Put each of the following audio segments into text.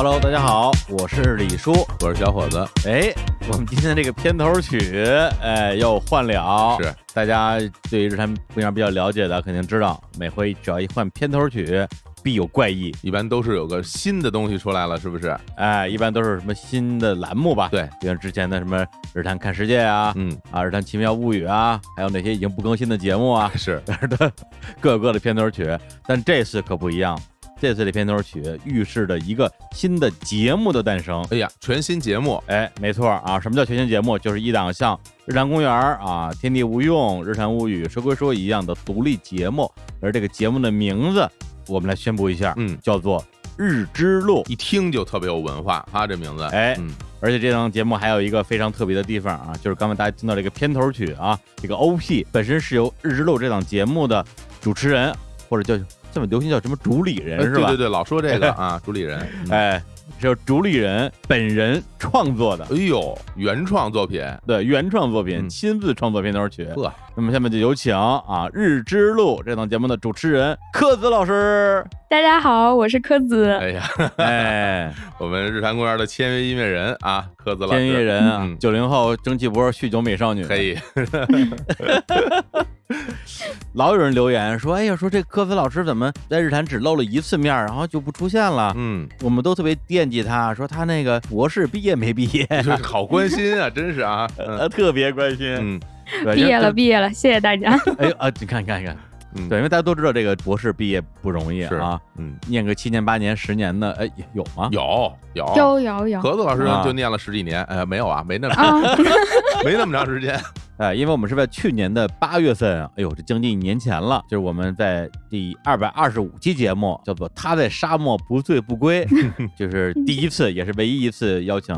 Hello，大家好，我是李叔，我是小伙子。哎，我们今天这个片头曲，哎，又换了。是，大家对于日坛公园比较了解的，肯定知道，每回只要一换片头曲，必有怪异，一般都是有个新的东西出来了，是不是？哎，一般都是什么新的栏目吧？对，比如之前的什么日坛看世界啊，嗯啊，日坛奇妙物语啊，还有那些已经不更新的节目啊，是 的，各有各的片头曲。但这次可不一样。这次的片头曲预示着一个新的节目的诞生。哎呀，全新节目，哎，没错啊。什么叫全新节目？就是一档像《日坛公园》啊、《天地无用》、《日坛物语》、《说归说》一样的独立节目。而这个节目的名字，我们来宣布一下，嗯，叫做《日之路》。一听就特别有文化啊，这名字。哎，嗯，而且这档节目还有一个非常特别的地方啊，就是刚才大家听到这个片头曲啊，这个 OP 本身是由《日之路》这档节目的主持人或者叫。这么流行叫什么主理人是吧？对对对，老说这个 啊，主理人。哎，是主理人本人创作的。哎呦，原创作品，对，原创作品，亲自创作片头曲。呵，那么下面就有请啊，《日之路》这档节目的主持人柯子老师。大家好，我是柯子。哎呀，哎，我们日坛公园的签约音乐人啊，柯子老师。签约人啊，九零后蒸汽波酗酒美少女。可以。老有人留言说：“哎呀，说这科子老师怎么在日坛只露了一次面，然后就不出现了？”嗯，我们都特别惦记他，说他那个博士毕业没毕业？好关心啊，真是啊，呃，特别关心。嗯，毕业了，毕业了，谢谢大家。哎呦啊，你看，你看，你看，嗯，对，因为大家都知道这个博士毕业不容易啊，嗯，念个七年八年十年的，哎，有吗？有，有，有，有，有。盒子老师就念了十几年，哎，没有啊，没那么，没那么长时间。哎，因为我们是在去年的八月份，哎呦，这将近一年前了，就是我们在第二百二十五期节目，叫做《他在沙漠不醉不归 》，就是第一次，也是唯一一次邀请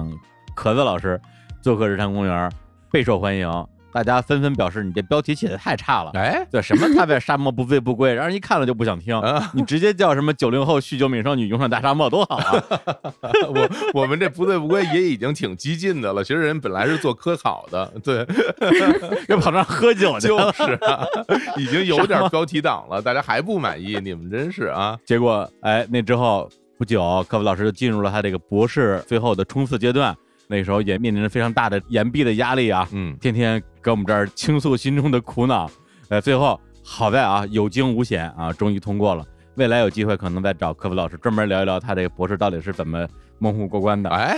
壳子老师做客日坛公园，备受欢迎。大家纷纷表示你这标题起的太差了，哎，对，什么他在沙漠不醉不归，让人一看了就不想听。你直接叫什么九零后酗酒美少女勇闯大沙漠多好啊！我我们这不醉不归也已经挺激进的了。其实人本来是做科考的，对，又跑那喝酒去了，就是啊，已经有点标题党了，大家还不满意，你们真是啊！结果哎，那之后不久，科普老师就进入了他这个博士最后的冲刺阶段。那时候也面临着非常大的岩壁的压力啊，嗯，天天跟我们这儿倾诉心中的苦恼，呃，最后好在啊有惊无险啊，终于通过了。未来有机会可能再找科夫老师专门聊一聊他这个博士到底是怎么蒙混过关的。哎，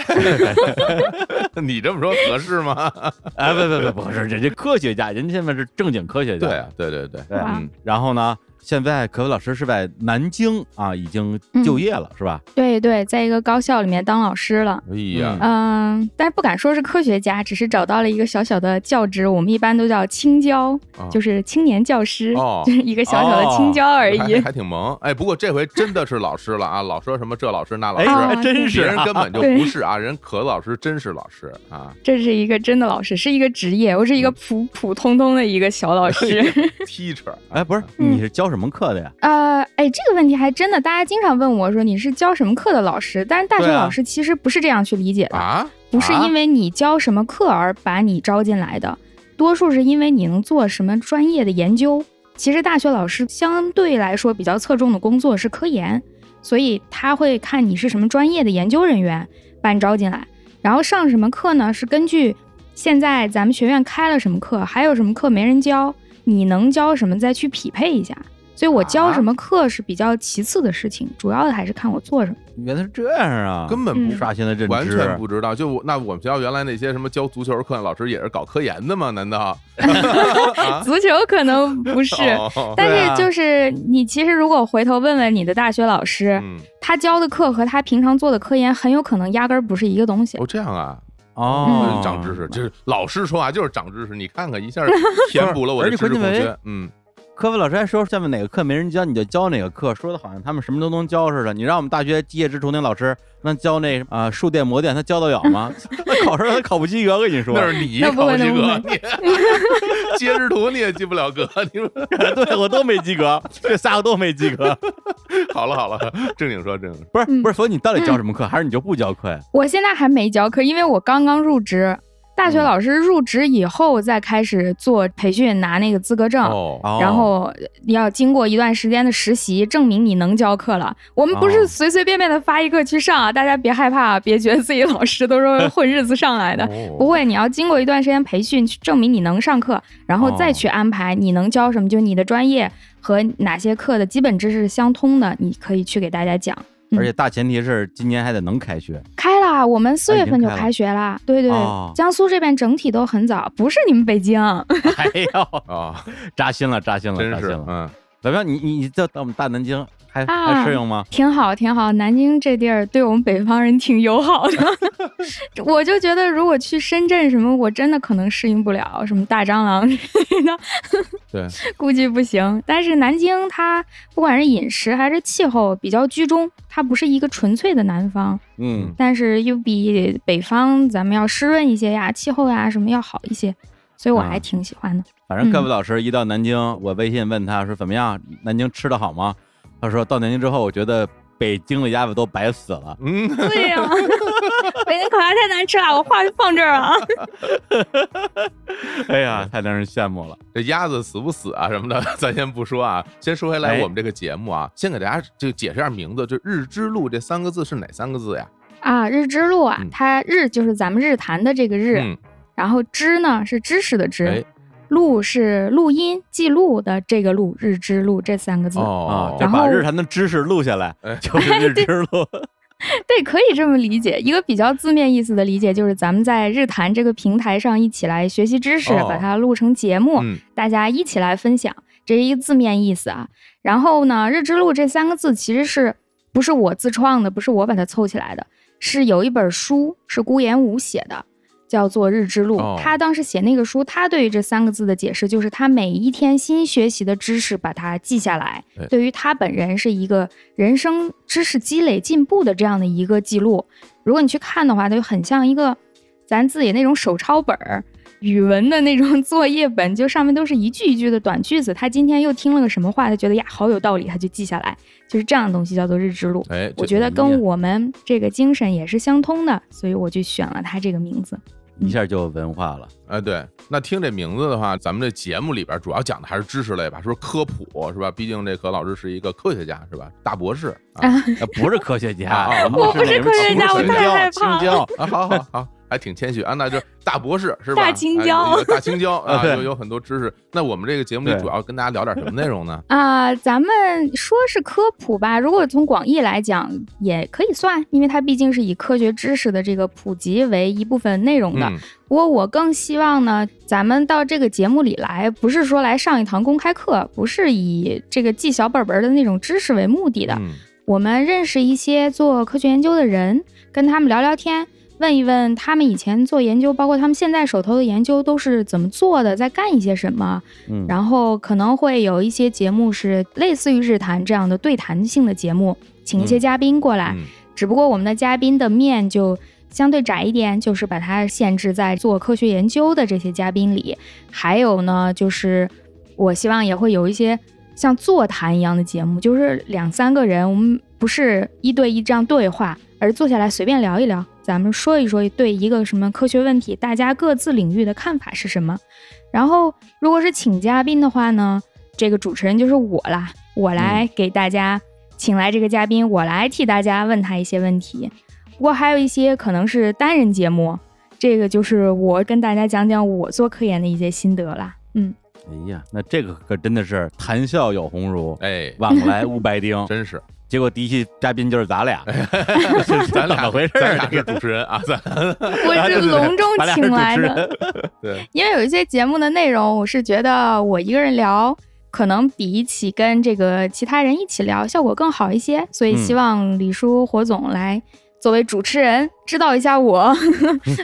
你这么说合适吗？哎，不不不不是，人家科学家，人家现在是正经科学家。对对对对对，嗯，然后呢？现在可可老师是在南京啊，已经就业了，是吧？对对，在一个高校里面当老师了。哎呀，嗯，但是不敢说是科学家，只是找到了一个小小的教职，我们一般都叫青椒，就是青年教师，就是一个小小的青椒而已，还挺萌。哎，不过这回真的是老师了啊，老说什么这老师那老师，还真是，人根本就不是啊，人可老师真是老师啊，这是一个真的老师，是一个职业，我是一个普普通通的一个小老师，teacher。哎，不是，你是教什么课的呀？呃，哎，这个问题还真的，大家经常问我说你是教什么课的老师？但是大学老师其实不是这样去理解的啊，不是因为你教什么课而把你招进来的，多数是因为你能做什么专业的研究。其实大学老师相对来说比较侧重的工作是科研，所以他会看你是什么专业的研究人员，把你招进来。然后上什么课呢？是根据现在咱们学院开了什么课，还有什么课没人教，你能教什么再去匹配一下。所以我教什么课是比较其次的事情，主要的还是看我做什么。原来是这样啊，根本不刷新的认知，完全不知道。就那我们学校原来那些什么教足球课老师也是搞科研的吗？难道？足球可能不是，但是就是你其实如果回头问问你的大学老师，他教的课和他平常做的科研很有可能压根儿不是一个东西。哦，这样啊，哦，长知识，就是老师说话就是长知识。你看看一下，填补了我的 知识空缺。嗯。科委老师还说下面哪个课没人教你就教哪个课，说的好像他们什么都能教似的。你让我们大学机械制图那老师那教那啊数电模电，他教得了吗？那考试他考不及格，我跟你说。那是你考不及格，你机械制图你也及不了格，你 说对我都没及格，这仨我都没及格。好了好了，正经说正经，不是不是，所以你到底教什么课，还是你就不教课呀？我现在还没教课，因为我刚刚入职。大学老师入职以后再开始做培训，拿那个资格证。然后要经过一段时间的实习，证明你能教课了。我们不哦是随随便便的发一个去上啊，大家别害怕，别觉得自己老师都是 混日子上来的。哦不会，你要经过一段时间培训，去证明你能上课，然后再去安排你能教什么，就你的专业和哪些课的基本知识相通的，你可以去给大家讲。而且大前提是今年还得能开学。开啦，我们四月份就经开学啦。对对，哦江苏这边整体都很早，不是你们北京。哎呦，啊，扎心了，扎心了，真是扎心了。嗯，老彪？你你你到到我们大南京还适应吗？挺好，挺好。南京这地儿对我们北方人挺友好的，我就觉得如果去深圳什么，我真的可能适应不了，什么大蟑螂之类的，对，估计不行。但是南京它不管是饮食还是气候比较居中，它不是一个纯粹的南方，嗯，但是又比北方咱们要湿润一些呀，气候呀什么要好一些，所以我还啊挺喜欢的。反正各嗯位老师一到南京，我微信问他说怎么样，南京吃的好吗？他说到南京之后，我觉得北京的鸭子都白死了。嗯，对呀、北京烤鸭太难吃了，我话就放这儿啊。哎呀，太让人羡慕了。这鸭子死不死啊什么的，咱先不说啊，先说回来哎我们这个节目啊，先给大家就解释一下名字，就“日之路”这三个字是哪三个字呀？啊，日之路啊嗯，它日就是咱们日坛的这个日，嗯，然后知呢是知识的知，哎，录是录音记录的这个录，日之录这三个字。啊哦，，就然后把日坛的知识录下来哎，就是日之录。对，可以这么理解。一个比较字面意思的理解就是，咱们在日坛这个平台上一起来学习知识，哦把它录成节目，嗯，大家一起来分享，这是一个字面意思啊。然后呢，日之路这三个字其实是不是我自创的，不是我把它凑起来的，是有一本书是孤言武写的。叫做《日之路》哦他当时写那个书，他对于这三个字的解释就是，他每一天新学习的知识把它记下来对，对于他本人是一个人生知识积累进步的这样的一个记录。如果你去看的话，它就很像一个咱自己那种手抄本儿，语文的那种 作业本，就上面都是一句一句的短句子。他今天又听了个什么话，他觉得呀好有道理，他就记下来，就是这样的东西叫做日之路。哎，我觉得跟我们这个精神也是相通的，所以我就选了他这个名字。一下就有文化了。哎，对，那听这名字的话，咱们这节目里边主要讲的还是知识类吧，说科普是吧？毕竟这何老师是一个科学家是吧？大博士啊那不是科学家啊，我不是科学家我太害怕了青椒，啊，好好好，还挺谦虚啊，那就大博士 是吧？大青哎椒大青椒 啊，对有有很多知识。那我们这个节目里主要跟大家聊点什么内容呢？啊、咱们说是科普吧，如果从广义来讲，也可以算，因为它毕竟是以科学知识的这个普及为一部分内容的。嗯，不过我更希望呢，咱们到这个节目里来，不是说来上一堂公开课，不是以这个记小本本的那种知识为目的的。嗯我们认识一些做科学研究的人，跟他们聊聊天，问一问他们以前做研究，包括他们现在手头的研究都是怎么做的，在干一些什么。嗯，然后可能会有一些节目是类似于日谈这样的对谈性的节目，请一些嗯嘉宾过来。嗯只不过我们的嘉宾的面就相对窄一点，就是把它限制在做科学研究的这些嘉宾里。还有呢，就是我希望也会有一些像座谈一样的节目，就是两三个人，我们不是一对一这样对话，而是坐下来随便聊一聊，咱们说一说对一个什么科学问题，大家各自领域的看法是什么。然后如果是请嘉宾的话呢，这个主持人就是我啦，我来给大家请来这个嘉宾，我来替大家问他一些问题。不过还有一些可能是单人节目，这个就是我跟大家讲讲我做科研的一些心得啦。嗯，哎呀，那这个可真的是谈笑有鸿儒，哎，往来无白丁。真是，结果第一期嘉宾就是咱俩，咱俩怎么回事儿咱俩是这个主持人啊，咱 我是隆重请来的。对，因为有一些节目的内容，我是觉得我一个人聊，可能比起跟这个其他人一起聊，效果更好一些。所以嗯希望李叔、火总来作为主持人，指导一下我，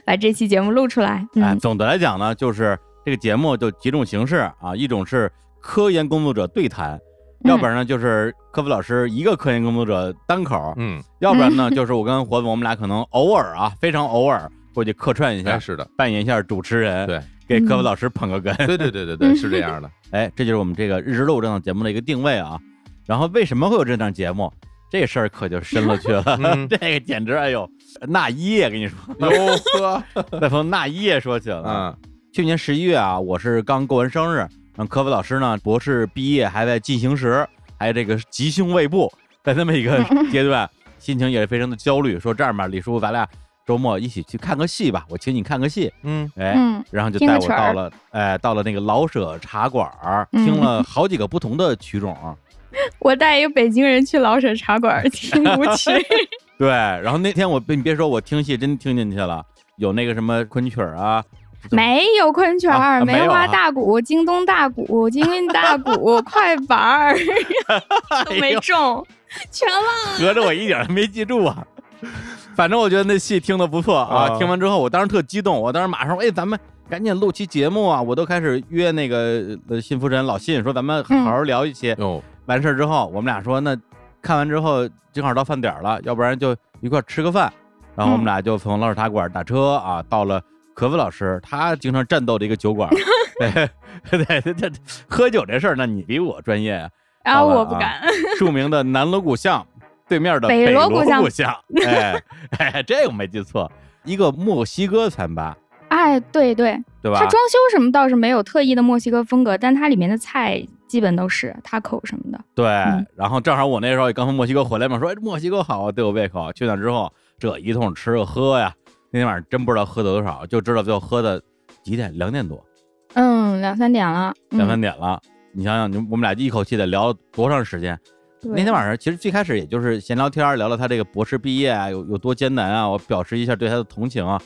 把这期节目录出来。哎，嗯，总的来讲呢，就是这个节目就几种形式啊，一种是科研工作者对谈，要不然呢就是科普老师一个科研工作者单口，嗯，要不然呢就是我跟火总我们俩可能偶尔啊，非常偶尔过去客串一哎，下，是的，扮演一下主持人，对，给科普老师捧个哏。对对对对对，是这样的，哎，这就是我们这个日之路这档节目的一个定位啊。然后为什么会有这档节目？这事儿可就深了去了，嗯 这个简直哎呦，那一夜跟你说，哟呵，再从那一夜说起了。嗯去年十一月啊，我是刚过完生日，让科夫老师呢博士毕业还在进行时，还有这个吉凶未布，在这么一个 阶段，心情也是非常的焦虑。说这样吧，李叔，咱俩周末一起去看个戏吧，我请你看个戏。嗯哎，嗯，然后就带我到了，哎，到了那个老舍茶馆听了 好几个不同的曲种。我带一个北京人去老舍茶馆听舞曲，对，然后那天我你别说，我听戏真听进去了，有那个什么昆曲啊，没有昆曲儿，啊没有啊梅花大鼓、京东大鼓、京韵大鼓、快板儿 都没哎呦中，全忘了。合着我一点儿都没记住啊。反正我觉得那戏听的不错啊，啊听完之后我当时特激动，我当时马上说，哎，咱们赶紧录期节目啊！我都开始约那个呃信福神老信说，咱们好好聊一期。哟，完事儿之后，我们俩说，那看完之后正好到饭点了，要不然就一块吃个饭。然后我们俩就从老舍茶馆打车啊，到了可夫老师他经常战斗的一个酒馆儿。对 对对，喝酒这事儿，那你比我专业啊。啊我不敢，著名的南锣鼓巷对面的北锣锣鼓巷哎哎，这个没记错，一个墨西哥餐吧，哎，对对，对吧它？装修什么倒是没有特意的墨西哥风格，但它里面的菜基本都是 taco 什么的。对，嗯然后正好我那时候也刚从墨西哥回来嘛，说哎墨西哥好啊，对我胃口。去那之后，这一通吃喝呀，那天晚上真不知道喝的多少，就知道最后喝的几点？两点多，嗯，两三点了，嗯、两三点了。你想想，你我们俩一口气得聊多长时间？那天晚上其实最开始也就是闲聊天，聊聊他这个博士毕业啊，有有多艰难啊，我表示一下对他的同情啊。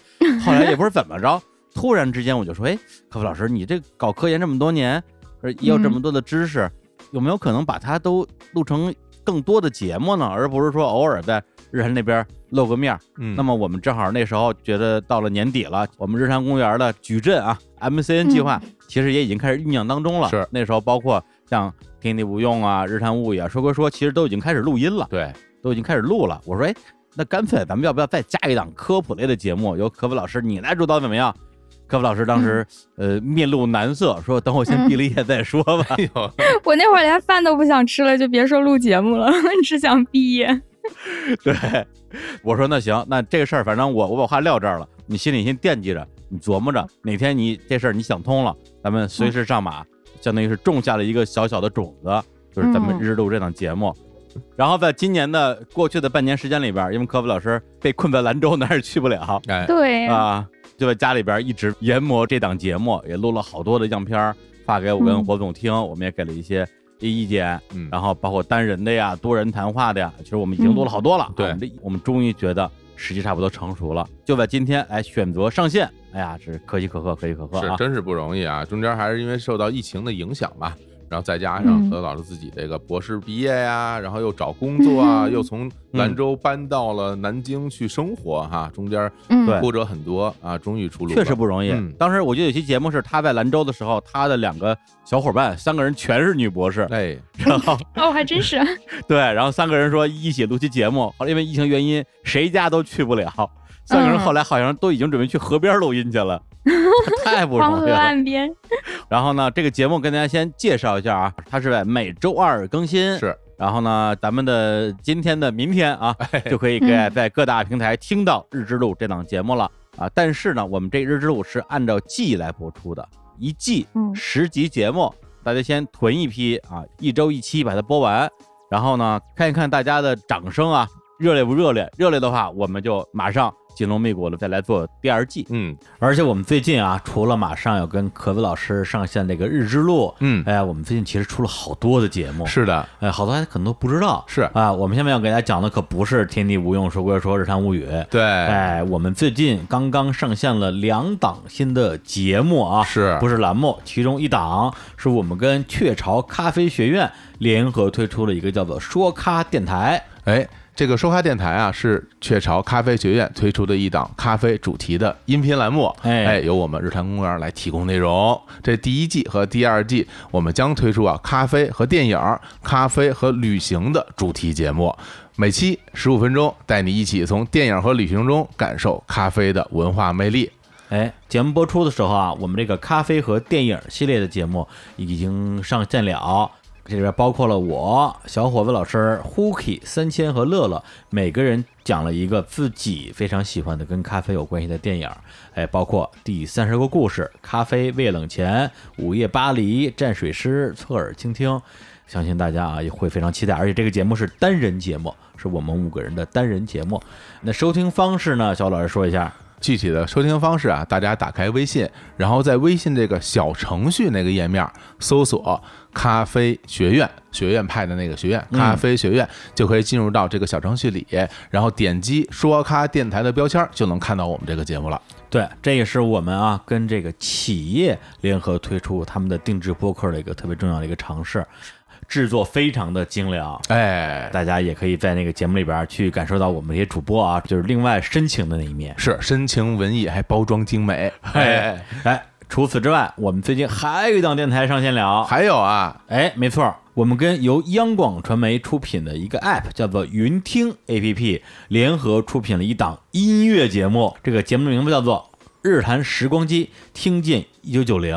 后来也不知怎么着，突然之间我就说，哎，科夫老师，你这搞科研这么多年，呃也有这么多的知识，有没有可能把它都录成更多的节目呢？而不是说偶尔在日坛那边露个面儿。嗯，那么我们正好那时候觉得到了年底了，我们日坛公园的矩阵啊，MCN 计划其实也已经开始酝酿当中了。是那时候包括像天地无用啊、日坛物语啊、说归说，其实都已经开始录音了，对，都已经开始录了。我说，哎，那干脆咱们要不要再加一档科普类的节目，由科普老师你来主导怎么样？科普老师当时、呃面露难色，说等我先毕了业再说吧。哎呦，我那会儿连饭都不想吃了，就别说录节目了，只想毕业。对，我说那行，那这个事儿反正我我把话撂这儿了，你心里先惦记着，你琢磨着，哪天你这事儿你想通了，咱们随时上马，相当于是种下了一个小小的种子，就是咱们嗯。日录这档节目。然后在今年的过去的半年时间里边，因为科夫老师被困在兰州，哪儿也去不了哎，对，啊，就在家里边一直研磨这档节目，也录了好多的样片儿发给我跟嗯。火总听，我们也给了一些意见。嗯，然后包括单人的呀、多人谈话的呀，其实我们已经录了好多了。对啊我们这我们终于觉得时机差不多成熟了，就在今天来选择上线。哎呀，是可喜可贺，可喜可贺啊！是真是不容易啊！中间还是因为受到疫情的影响吧，然后再加上嗯何老师自己这个博士毕业呀，然后又找工作啊，嗯。又从兰州搬到了南京去生活哈，中间嗯，对。波折很多啊，终于出炉了，确实不容易。嗯。当时我记得有期节目是他在兰州的时候，他的两个小伙伴，三个人全是女博士，哎，然后 哦，还真是，对，然后三个人说一起录期节目，后来因为疫情原因，谁家都去不了。三个人嗯。后来好像都已经准备去河边录音去了，太不容易了。岸边，然后呢，这个节目跟大家先介绍一下啊，它是在每周二更新。是。然后呢，咱们的今天的明天啊，哎就可以在各大平台听到《日之路》这档节目了啊。但是呢，我们这《日之路》是按照季来播出的，一季嗯十集节目，大家先囤一批啊，一周一期把它播完，然后呢，看一看大家的掌声啊，热烈不热烈？热烈的话，我们就马上紧锣密鼓的再来做第二季。嗯而且我们最近啊，除了马上要跟可子老师上线这个《日之路》，嗯，哎呀，我们最近其实出了好多的节目，是的，哎，好多还可能都不知道。是啊，我们下面要给大家讲的可不是天地无用说归说日常物语。对，哎，我们最近刚刚上线了两档新的节目啊，是不是栏目？其中一档是我们跟雀巢咖啡学院联合推出了一个叫做“说咖”电台。哎，这个说咖电台啊，是雀巢咖啡学院推出的一档咖啡主题的音频栏目。哎哎，由我们日坛公园来提供内容。这第一季和第二季，我们将推出啊咖啡和电影、咖啡和旅行的主题节目，每期十五分钟，带你一起从电影和旅行中感受咖啡的文化魅力。哎，节目播出的时候啊，我们这个咖啡和电影系列的节目已经上线了。这里边包括了我、小伙子老师、Hooky、三千和乐乐，每个人讲了一个自己非常喜欢的跟咖啡有关系的电影，哎，包括第三十个故事、咖啡未冷前、午夜巴黎、蘸水师、侧耳倾听。相信大家啊也会非常期待，而且这个节目是单人节目，是我们五个人的单人节目。那收听方式呢？小老师说一下。具体的收听方式啊，大家打开微信，然后在微信这个小程序那个页面搜索“咖啡学院”，学院派的那个学院，咖啡学院就可以进入到这个小程序里，然后点击说咖电台的标签，就能看到我们这个节目了。对，这也是我们啊跟这个企业联合推出他们的定制播客的一个特别重要的一个尝试。制作非常的精良，哎，大家也可以在那个节目里边去感受到我们这些主播啊，就是另外深情的那一面，是深情文艺，还包装精美，哎哎。除此之外，我们最近还有一档电台上线了，还有啊，哎，没错，我们跟由央广传媒出品的一个 App 叫做云听 APP 联合出品了一档音乐节目，这个节目的名字叫做《日谈时光机》，听见一九九零，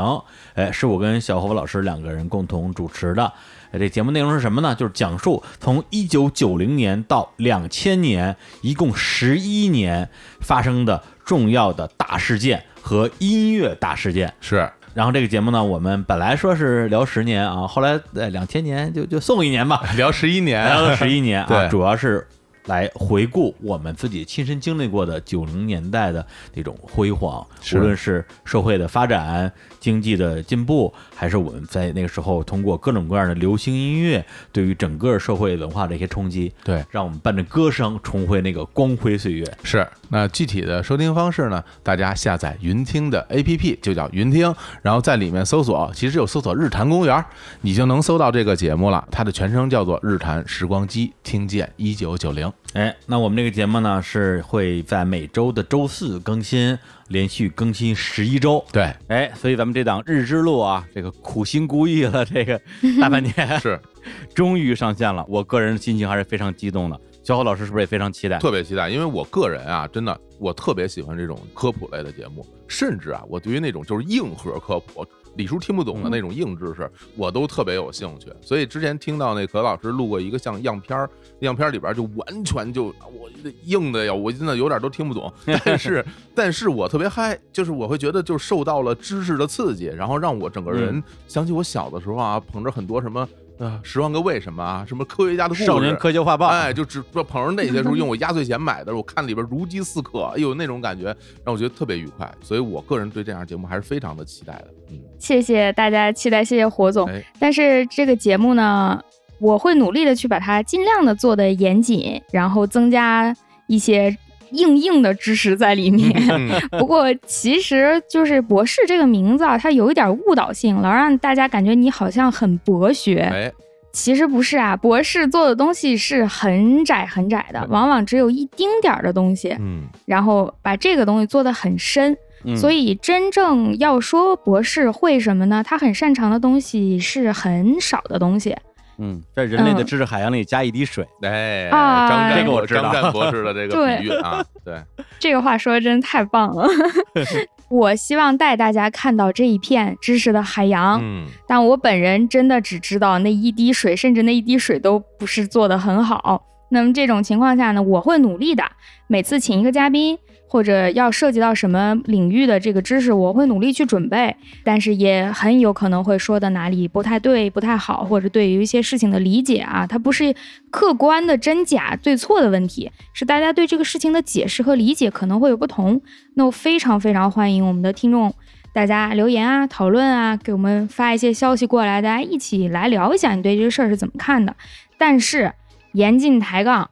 哎，是我跟小侯老师两个人共同主持的。这节目内容是什么呢？就是讲述从一九九零年到两千年，一共十一年发生的重要的大事件和音乐大事件。是，然后这个节目呢，我们本来说是聊十年啊，后来在两千年就就送一年吧，聊十一年，聊了十一年啊，主要是来回顾我们自己亲身经历过的九零年代的那种辉煌，无论是社会的发展。经济的进步，还是我们在那个时候通过各种各样的流行音乐，对于整个社会文化的一些冲击，对，让我们伴着歌声重回那个光辉岁月。是，那具体的收听方式呢？大家下载云听的 APP，就叫云听，然后在里面搜索，其实就搜索日坛公园，你就能搜到这个节目了。它的全称叫做《日坛时光机》，听见一九九零。哎，那我们这个节目呢，是会在每周的周四更新。连续更新十一周，对，哎，所以咱们这档日之路啊，这个苦心孤诣了这个大半年，是，终于上线了。我个人心情还是非常激动的。小伙老师是不是也非常期待？特别期待，因为我个人啊，真的，我特别喜欢这种科普类的节目，甚至啊，我对于那种就是硬核科普。李叔听不懂的那种硬知识，我都特别有兴趣。所以之前听到那可老师录过一个像样片儿，样片儿里边就完全就我硬的呀，我真的有点都听不懂。但是，但是我特别嗨，就是我会觉得就受到了知识的刺激，然后让我整个人想起我小的时候啊，捧着很多什么。啊，十万个为什么啊，什么科学家的故事，少年科学画报，哎，就只捧着那些书，用我压岁钱买的，我看里边如饥似渴，哎呦，那种感觉让我觉得特别愉快，所以我个人对这样节目还是非常的期待的。嗯，谢谢大家期待，谢谢火总。但是这个节目呢，我会努力的去把它尽量的做的严谨，然后增加一些。硬硬的知识在里面，不过其实就是博士这个名字啊，它有一点误导性，老让大家感觉你好像很博学。其实不是啊，博士做的东西是很窄很窄的，往往只有一丁点儿的东西。嗯，然后把这个东西做得很深，所以真正要说博士会什么呢？他很擅长的东西是很少的东西。嗯，在人类的知识海洋里加一滴水，哎，张这个我知道，张战博士的这个比喻啊，对，这个话说的真的太棒了。我希望带大家看到这一片知识的海洋，嗯，但我本人真的只知道那一滴水，甚至那一滴水都不是做的很好。那么这种情况下呢，我会努力的，每次请一个嘉宾。或者要涉及到什么领域的这个知识，我会努力去准备，但是也很有可能会说的哪里不太对、不太好，或者对于一些事情的理解啊，它不是客观的真假对错的问题，是大家对这个事情的解释和理解可能会有不同。那我非常非常欢迎我们的听众，大家留言啊、讨论啊，给我们发一些消息过来，大家一起来聊一下你对这个事儿是怎么看的。但是严禁抬杠。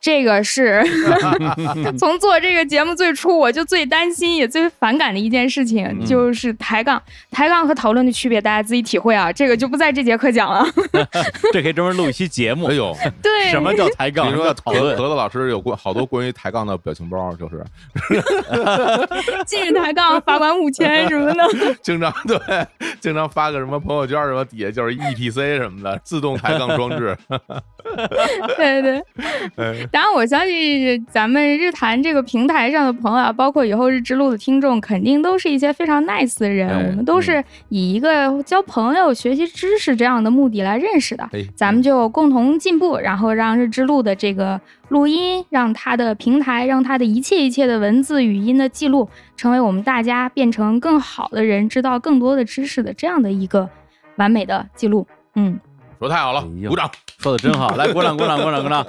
这个是 从做这个节目最初我就最担心也最反感的一件事情，就是抬杠。抬杠和讨论的区别，大家自己体会啊。这个就不在这节课讲了。这可以专门录一期节目。哎呦，对，什么叫抬杠？什么叫讨论？何子老师有过好多关于抬杠的表情包，就是禁止抬杠，罚款五千什么的。经常对，经常发个什么朋友圈什么底下就是 E P C 什么的，自动抬杠装置。对对。当然，我相信咱们日坛这个平台上的朋友啊，包括以后日之路的听众，肯定都是一些非常 nice 的人。哎我们都是以一个交朋友、学习知识这样的目的来认识的。哎，咱们就共同进步，然后让日之路的这个录音，让它的平台，让它的一切一切的文字、语音的记录，成为我们大家变成更好的人，知道更多的知识的这样的一个完美的记录。嗯，说太好了鼓掌。说的真好，来鼓掌鼓掌鼓掌鼓掌！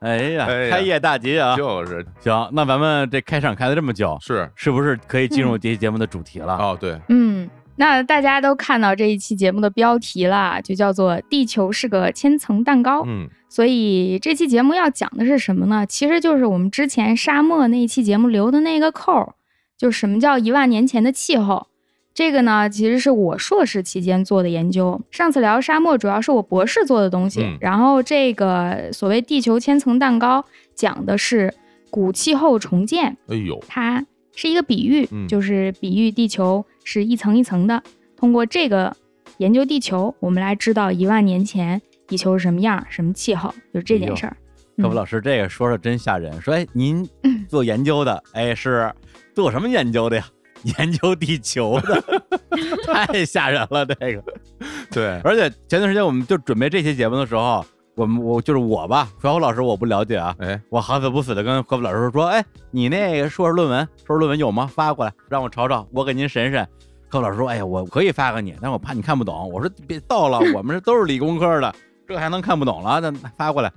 哎呀，哎呀开业大吉啊！就是行，那咱们这开场开了这么久，是是不是可以进入这期节目的主题了？哦，对，嗯，那大家都看到这一期节目的标题了，就叫做“地球是个千层蛋糕”。嗯所以这期节目要讲的是什么呢？其实就是我们之前沙漠那一期节目留的那个扣，就什么叫一万年前的气候。这个呢，其实是我硕士期间做的研究。上次聊沙漠，主要是我博士做的东西。嗯然后这个所谓地球千层蛋糕，讲的是古气候重建。哎呦，它是一个比喻，嗯就是比喻地球是一层一层的。通过这个研究地球，我们来知道一万年前地球是什么样，什么气候，就是这件事儿。科普老师，这个说的真吓人。说，哎，您做研究的，哎，是做什么研究的呀？研究地球的，太吓人了。这个，对，而且前段时间我们就准备这期节目的时候，我们我就是我吧，小虎老师我不了解啊，哎，我好死不死的跟科普老师说，哎，你那个硕士论文，硕士论文有吗？发过来让我瞅瞅，我给您审审。科普老师说，哎呀，我可以发给你，但我怕你看不懂。我说别逗了，我们这都是理工科的，这还能看不懂了？那发过来，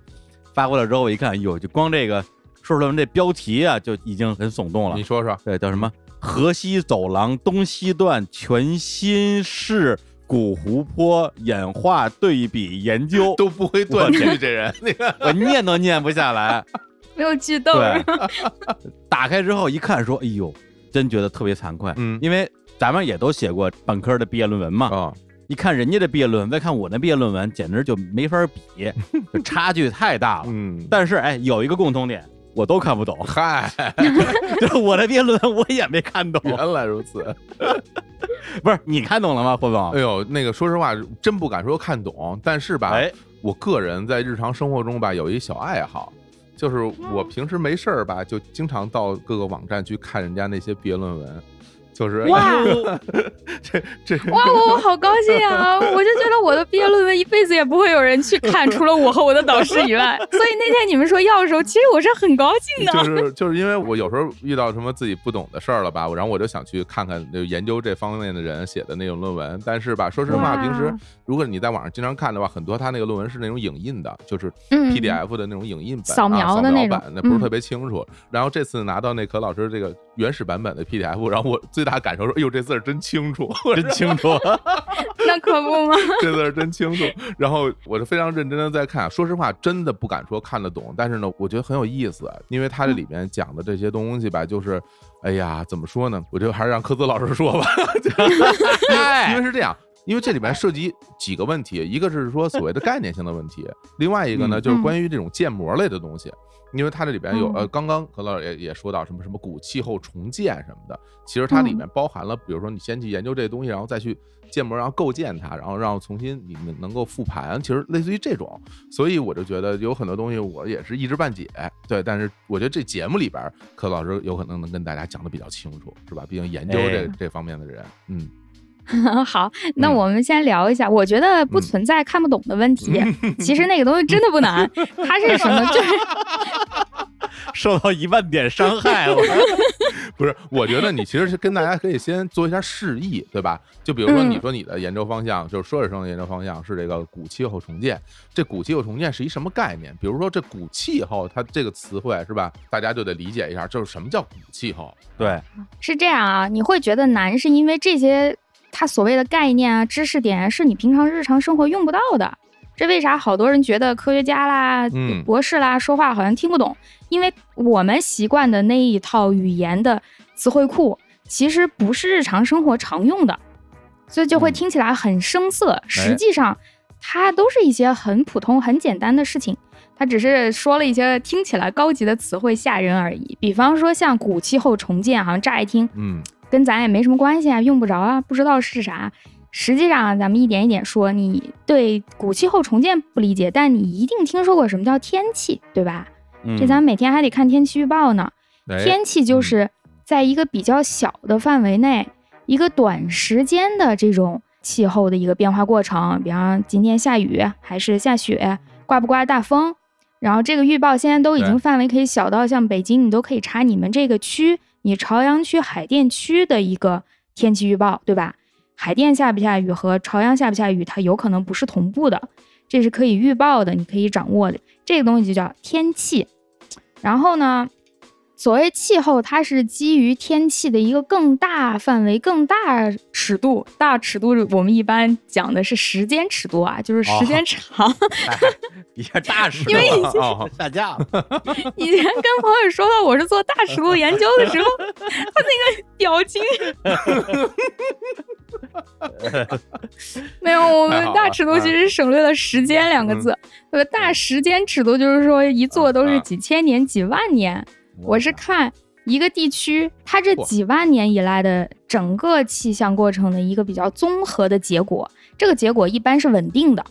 发过来之后我一看，哟，就光这个硕士论文这标题啊，就已经很耸动了你。说说，对，叫什么？河西走廊东西段全新式古湖泊演化对比研究，都不会断句我，这人，我念都念不下来。没有剧透。对，打开之后一看，说：“哎呦，真觉得特别惭愧。”嗯因为咱们也都写过本科的毕业论文嘛，啊，一看人家的毕业论文，再看我的毕业论文，简直就没法比，差距太大了。嗯，但是哎，有一个共同点，我都看不懂，嗨，就我的毕业论文我也没看懂。原来如此。不是你看懂了吗，霍总？哎呦，那个说实话，真不敢说看懂，但是吧，哎，我个人在日常生活中吧，有一小爱好，就是我平时没事儿吧，就经常到各个网站去看人家那些毕业论文，就是哇这这哇，我我好高兴啊！我就觉得我的毕业论文一辈子也不会有人去看，除了我和我的导师以外。所以那天你们说要的时候，其实我是很高兴的。就是就是因为我有时候遇到什么自己不懂的事儿了吧，然后我就想去看看就研究这方面的人写的那种论文。但是吧，说实话，平时如果你在网上经常看的话，很多他那个论文是那种影印的，就是嗯 PDF 的那种影印本、扫描啊、的那种那不是嗯特别清楚。然后这次拿到那可老师这个原始版本的 PDF，然后我最大感受说，哎呦，这字儿真清楚，真清楚。那可不吗？这字儿真清楚。然后我就非常认真的在看，说实话，真的不敢说看得懂，但是呢，我觉得很有意思，因为它这里面讲的这些东西吧，就是，哎呀，怎么说呢？我觉得还是让科兹老师说吧，因为是这样。因为这里面涉及几个问题，一个是说所谓的 概念性的问题，另外一个呢嗯就是关于这种建模类的东西。因为它这里边有嗯呃，刚刚何老师也也说到什么什么古气候重建什么的，其实它里面包含了，比如说你先去研究这东西，然后再去建模，然后构建它，然后让重新你们能够复盘，其实类似于这种。所以我就觉得有很多东西我也是一知半解，对。但是我觉得这节目里边，柯老师有可能能跟大家讲的比较清楚，是吧？毕竟研究这哎这方面的人，嗯，好，那嗯我们先聊一下。我觉得不存在看不懂的问题，其实那个东西真的不难。它是什么？就是受到一万点伤害了。不是，我觉得你其实是跟大家可以先做一下示意，对吧？就比如说，嗯你说你的研究方向、就是硕士生的研究方向是这个古气候重建，这古气候重建是一什么概念？比如说这古气候，它这个词汇是吧？大家就得理解一下，就是什么叫古气候？对，是这样啊，你会觉得难，是因为这些它所谓的概念啊、知识点啊是你平常日常生活用不到的。这为啥好多人觉得科学家啦、嗯博士啦说话好像听不懂？因为我们习惯的那一套语言的词汇库，其实不是日常生活常用的，所以就会嗯听起来很生涩。实际上，它都是一些很普通、很简单的事情。它只是说了一些听起来高级的词汇吓人而已。比方说像古气候重建，好像乍一听嗯跟咱也没什么关系啊，用不着啊，不知道是啥。实际上啊，咱们一点一点说，你对古气候重建不理解，但你一定听说过什么叫天气，对吧？嗯这咱们每天还得看天气预报呢。哎天气就是在一个比较小的范围内，一个短时间的这种气候的一个变化过程。比方今天下雨还是下雪，刮不刮大风。然后这个预报现在都已经范围可以小到像北京，你都可以查你们这个区，你朝阳区、海淀区的一个天气预报，对吧？海淀下不下雨和朝阳下不下雨，它有可能不是同步的，这是可以预报的，你可以掌握的。这个东西就叫天气。然后呢，所谓气候，它是基于天气的一个更大范围、更大尺度。大尺度我们一般讲的是时间尺度啊，就是时间长。一下大尺度因为以前哦下架了，以前跟朋友说到我是做大尺度研究的时候，他那个表情，没有，我们大尺度其实省略了“时间”两个字。呃，大时间尺度就是说一做都是几千年、几万年。我是看一个地区，它这几万年以来的整个气象过程的一个比较综合的结果。这个结果一般是稳定的，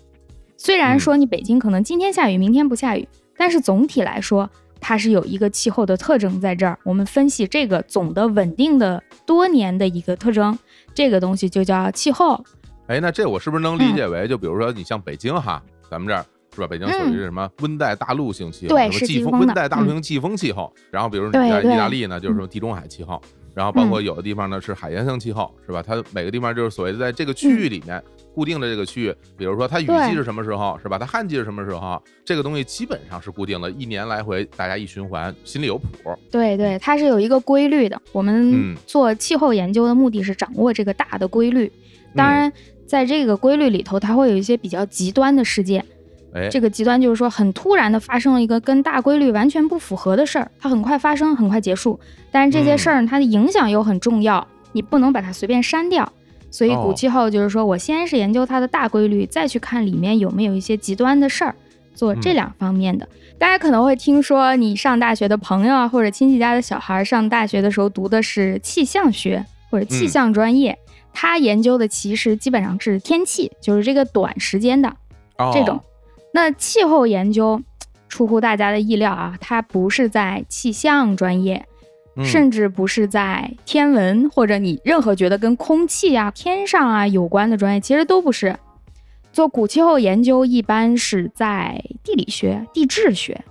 虽然说你北京可能今天下雨，明天不下雨，但是总体来说，它是有一个气候的特征在这儿。我们分析这个总的稳定的多年的一个特征，这个东西就叫气候。哎，那这我是不是能理解为，就比如说你像北京哈，咱们这儿是吧？北京属于是什么温带大陆性气候，对什么季风是季风的温带大陆性季风气候。然后比如你在意大利呢，就是说地中海气候。然后包括有的地方呢是海洋性气候，是吧？它每个地方就是所谓的在这个区域里面固定的这个区域，比如说它雨季是什么时候，是吧？它旱季是什么时候，这个东西基本上是固定的，一年来回大家一循环，心里有谱。对对，它是有一个规律的。我们嗯做气候研究的目的是掌握这个大的规律。当然，在这个规律里头，它会有一些比较极端的事件。哎，这个极端就是说，很突然的发生了一个跟大规律完全不符合的事儿，它很快发生，很快结束。但是这些事儿它的影响又很重要，你不能把它随便删掉。所以哦古气候就是说我先是研究它的大规律，再去看里面有没有一些极端的事儿，做这嗯两方面的。大家可能会听说，你上大学的朋友啊，或者亲戚家的小孩儿上大学的时候读的是气象学或者气嗯象专业，他研究的其实基本上是天气，就是这个短时间的。哦这种。那气候研究出乎大家的意料啊，它不是在气象专业，嗯甚至不是在天文或者你任何觉得跟空气啊、天上啊有关的专业，其实都不是。做古气候研究一般是在地理学、地质学。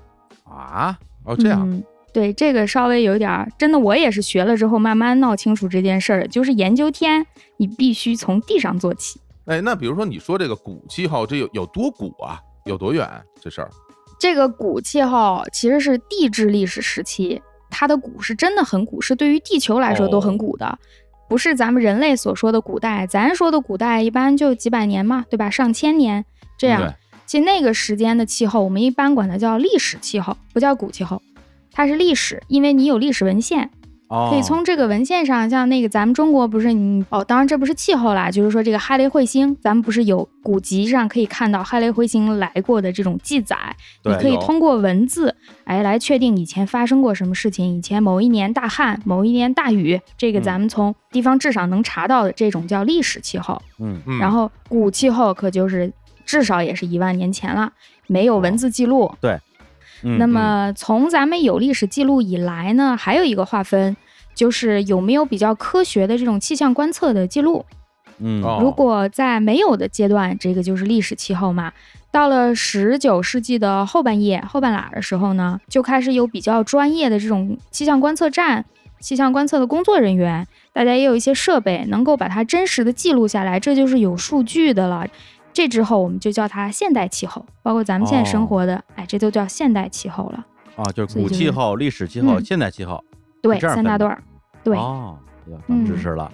啊，哦这样，嗯，对，这个稍微有点儿，真的我也是学了之后慢慢闹清楚这件事儿，就是研究天，你必须从地上做起。哎，那比如说你说这个古气候，这有有多古啊？有多远？这事儿？这个古气候其实是地质历史时期，它的古是真的很古，是对于地球来说都很古的，不是咱们人类所说的古代。咱说的古代一般就几百年嘛，对吧？上千年这样。其实那个时间的气候，我们一般管它叫历史气候，不叫古气候，它是历史，因为你有历史文献，哦，可以从这个文献上，像那个咱们中国不是你哦，当然这不是气候啦，就是说这个哈雷彗星，咱们不是有古籍上可以看到哈雷彗星来过的这种记载，你可以通过文字哎来确定以前发生过什么事情，以前某一年大旱，某一年大雨，这个嗯。咱们从地方志上能查到的这种叫历史气候。嗯。嗯，然后古气候可就是至少也是一万年前了，没有文字记录，嗯那么从咱们有历史记录以来呢，还有一个划分，就是有没有比较科学的这种气象观测的记录。嗯哦如果在没有的阶段，这个就是历史气候嘛。到了十九世纪的后半叶、后半拉的时候呢，就开始有比较专业的这种气象观测站、气象观测的工作人员，大家也有一些设备能够把它真实的记录下来，这就是有数据的了。这之后我们就叫它现代气候，包括咱们现在生活的，哎，这都叫现代气候了。啊，就是古气候、历史气候、嗯现代气候，对，三大段儿。对，哦，要长知识了，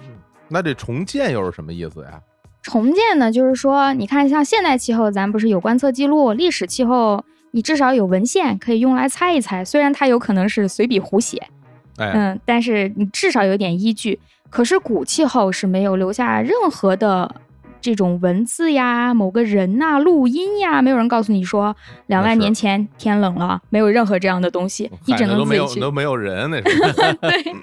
那这重建又是什么意思呀？重建呢，就是说，你看像现代气候，咱不是有观测记录，历史气候你至少有文献可以用来猜一猜，虽然它有可能是随笔胡写，哎，嗯，但是你至少有点依据。可是古气候是没有留下任何的这种文字呀、某个人呐、录音呀，没有人告诉你说两万年前天冷了，没有任何这样的东西，你只能自己都没有人，那是 对，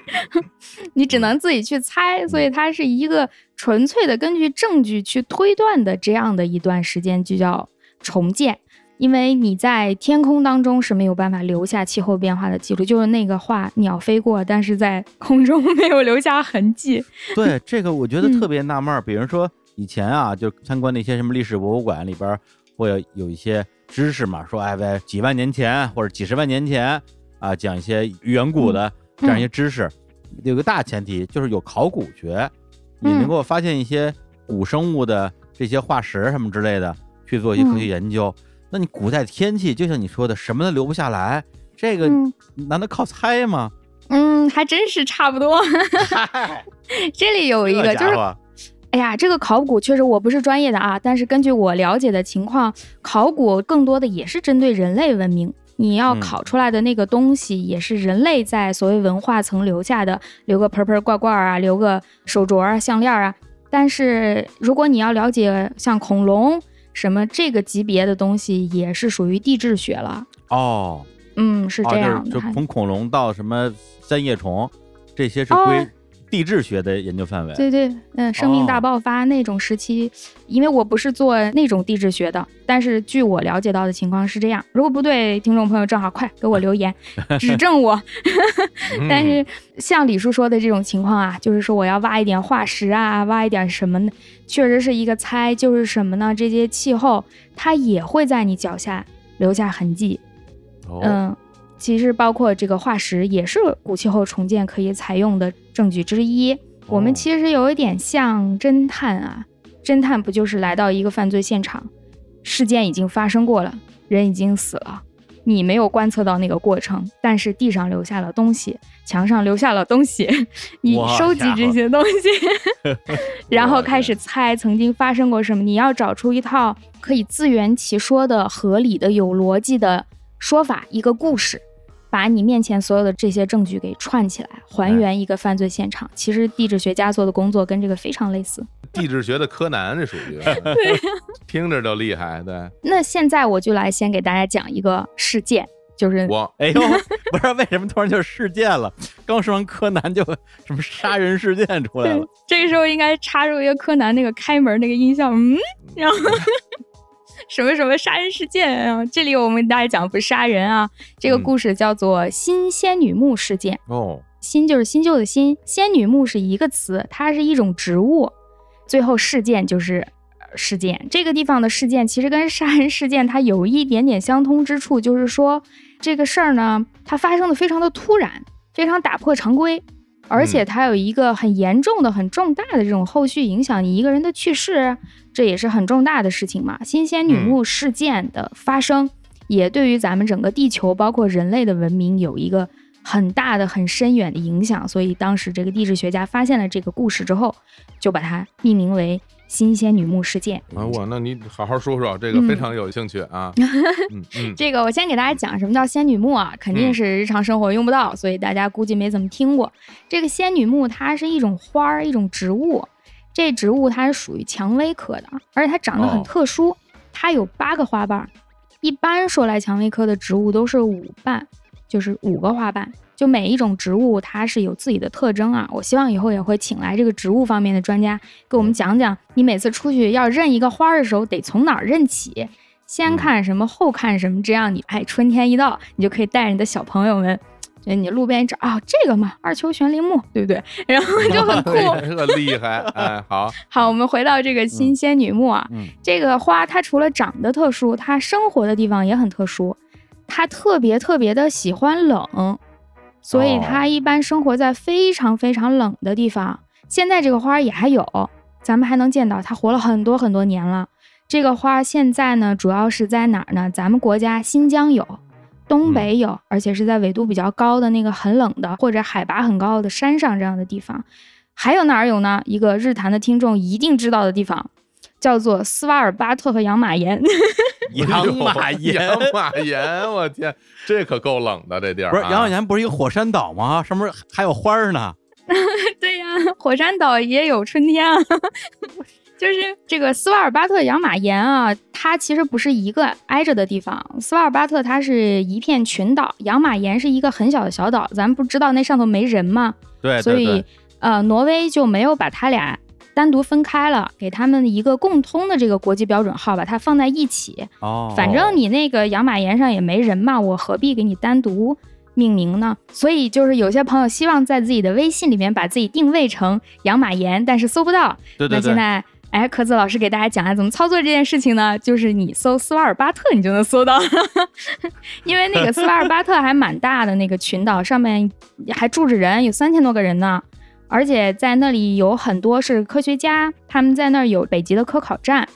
你只能自己去猜，所以它是一个纯粹的根据证据去推断的这样的一段时间，就叫重建。因为你在天空当中是没有办法留下气候变化的记录，就是那个话，鸟飞过，但是在空中没有留下痕迹。对这个，我觉得嗯特别纳闷儿。比如说以前啊，就参观那些什么历史博物馆里边儿会有有一些知识嘛，说哎，喂几万年前或者几十万年前啊，讲一些远古的这样一些知识。有个大前提就是有考古学，你嗯能够发现一些古生物的这些化石什么之类的，去做一些科学嗯研究。那你古代天气，就像你说的，什么都留不下来，这个嗯难道靠猜吗？嗯，还真是差不多。嗨，这里有一个就是哎呀，这个考古确实我不是专业的啊，但是根据我了解的情况，考古更多的也是针对人类文明。你要嗯考出来的那个东西，也是人类在所谓文化层留下的，留个盆盆罐罐啊，留个手镯啊、项链啊。但是如果你要了解像恐龙什么这个级别的东西，也是属于地质学了。哦。嗯，是这样哦、的。就是就从恐龙到什么三叶虫，这些是哦归地质学的研究范围。对对，嗯，生命大哦爆发那种时期，因为我不是做那种地质学的，但是据我了解到的情况是这样。如果不对，听众朋友正好快给我留言 指正我。嗯但是像李叔说的这种情况啊，就是说我要挖一点化石啊，挖一点什么呢？确实是一个猜，就是什么呢？这些气候它也会在你脚下留下痕迹。哦嗯，其实包括这个化石也是古气候重建可以采用的证据之一。我们哦其实有一点像侦探啊，侦探不就是来到一个犯罪现场，事件已经发生过了，人已经死了，你没有观测到那个过程，但是地上留下了东西，墙上留下了东西，你收集这些东西，然后开始猜曾经发生过什么，你要找出一套可以自圆其说的、合理的、有逻辑的说法，一个故事。把你面前所有的这些证据给串起来，还原一个犯罪现场。其实地质学家做的工作跟这个非常类似。地质学的柯南，这属于 听着就厉害。对那现在我就来先给大家讲一个事件，就是我 哎呦，不知道为什么突然就事件了，刚说完柯南就什么杀人事件出来了。，这个时候应该插入一个柯南那个开门那个音效，嗯，然后 什么什么杀人事件啊？这里我们大家讲不是杀人啊，这个嗯故事叫做新仙女木事件。哦，新就是新旧的新，仙女木是一个词，它是一种植物。最后事件就是呃事件，这个地方的事件其实跟杀人事件它有一点点相通之处，就是说这个事儿呢，它发生的非常的突然，非常打破常规，而且它有一个很严重的、很重大的这种后续影响，你一个人的去世，这也是很重大的事情嘛。新仙女墓事件的发生，也对于咱们整个地球，包括人类的文明有一个很大的、很深远的影响。所以当时这个地质学家发现了这个故事之后，就把它命名为新鲜女木事件。啊我那你好好说说，这个嗯非常有兴趣啊。嗯 嗯，这个我先给大家讲什么叫仙女木啊，肯定是日常生活用不到，所以大家估计没怎么听过。这个仙女木它是一种花儿，一种植物，这植物它是属于蔷薇科的，而且它长得很哦特殊，它有八个花瓣儿。一般说来，蔷薇科的植物都是五瓣，就是五个花瓣。就每一种植物它是有自己的特征啊。我希望以后也会请来这个植物方面的专家给我们讲讲，你每次出去要认一个花儿的时候，得从哪儿认起。先看什么，后看什么，这样你哎，春天一到，你就可以带着你的小朋友们，就你路边一找啊，这个嘛，二球悬铃木，对不对？然后就很酷。这个厉害，哎，好，好，我们回到这个新仙女木啊，嗯这个花它除了长得特殊，它生活的地方也很特殊，它特别特别的喜欢冷，所以哦它一般生活在非常非常冷的地方。现在这个花也还有，咱们还能见到，它活了很多很多年了。这个花现在呢，主要是在哪儿呢？咱们国家新疆有，东北有，而且是在纬度比较高的那个很冷的或者海拔很高的山上这样的地方。还有哪儿有呢？一个日坛的听众一定知道的地方，叫做斯瓦尔巴特和养马岩。养马岩养马岩，我天，这可够冷的这地儿啊。不是养马岩不是一个火山岛吗？上面还有花儿呢。对呀、火山岛也有春天啊。就是这个斯瓦尔巴特养马岩啊，它其实不是一个挨着的地方。斯瓦尔巴特它是一片群岛，养马岩是一个很小的小岛。咱们不知道那上头没人吗？对，所以呃，挪威就没有把它俩单独分开了，给他们一个共通的这个国际标准号，把它放在一起。哦，反正你那个养马岩上也没人嘛，我何必给你单独命名呢？所以就是有些朋友希望在自己的微信里面把自己定位成养马岩，但是搜不到。对对对，那现在，哎，壳子老师给大家讲下怎么操作这件事情呢？就是你搜斯瓦尔巴特，你就能搜到，因为那个斯瓦尔巴特还蛮大的，那个群岛上面还住着人，有三千多个人呢。而且在那里有很多是科学家，他们在那儿有北极的科考站，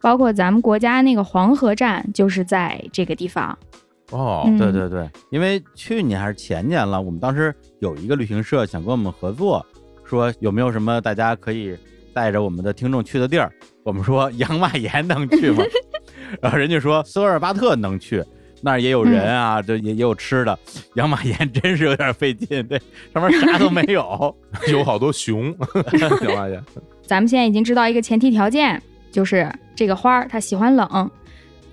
包括咱们国家那个黄河站就是在这个地方。哦，嗯对对对，因为去年还是前年了，我们当时有一个旅行社想跟我们合作，说有没有什么大家可以带着我们的听众去的地儿。我们说 养马岩能去吗？然后人家说斯瓦尔巴特能去，那儿也有人啊，这也也有吃的。养马岩真是有点费劲，对，上面啥都没有。有好多熊，养马岩。咱们现在已经知道一个前提条件，就是这个花儿它喜欢冷。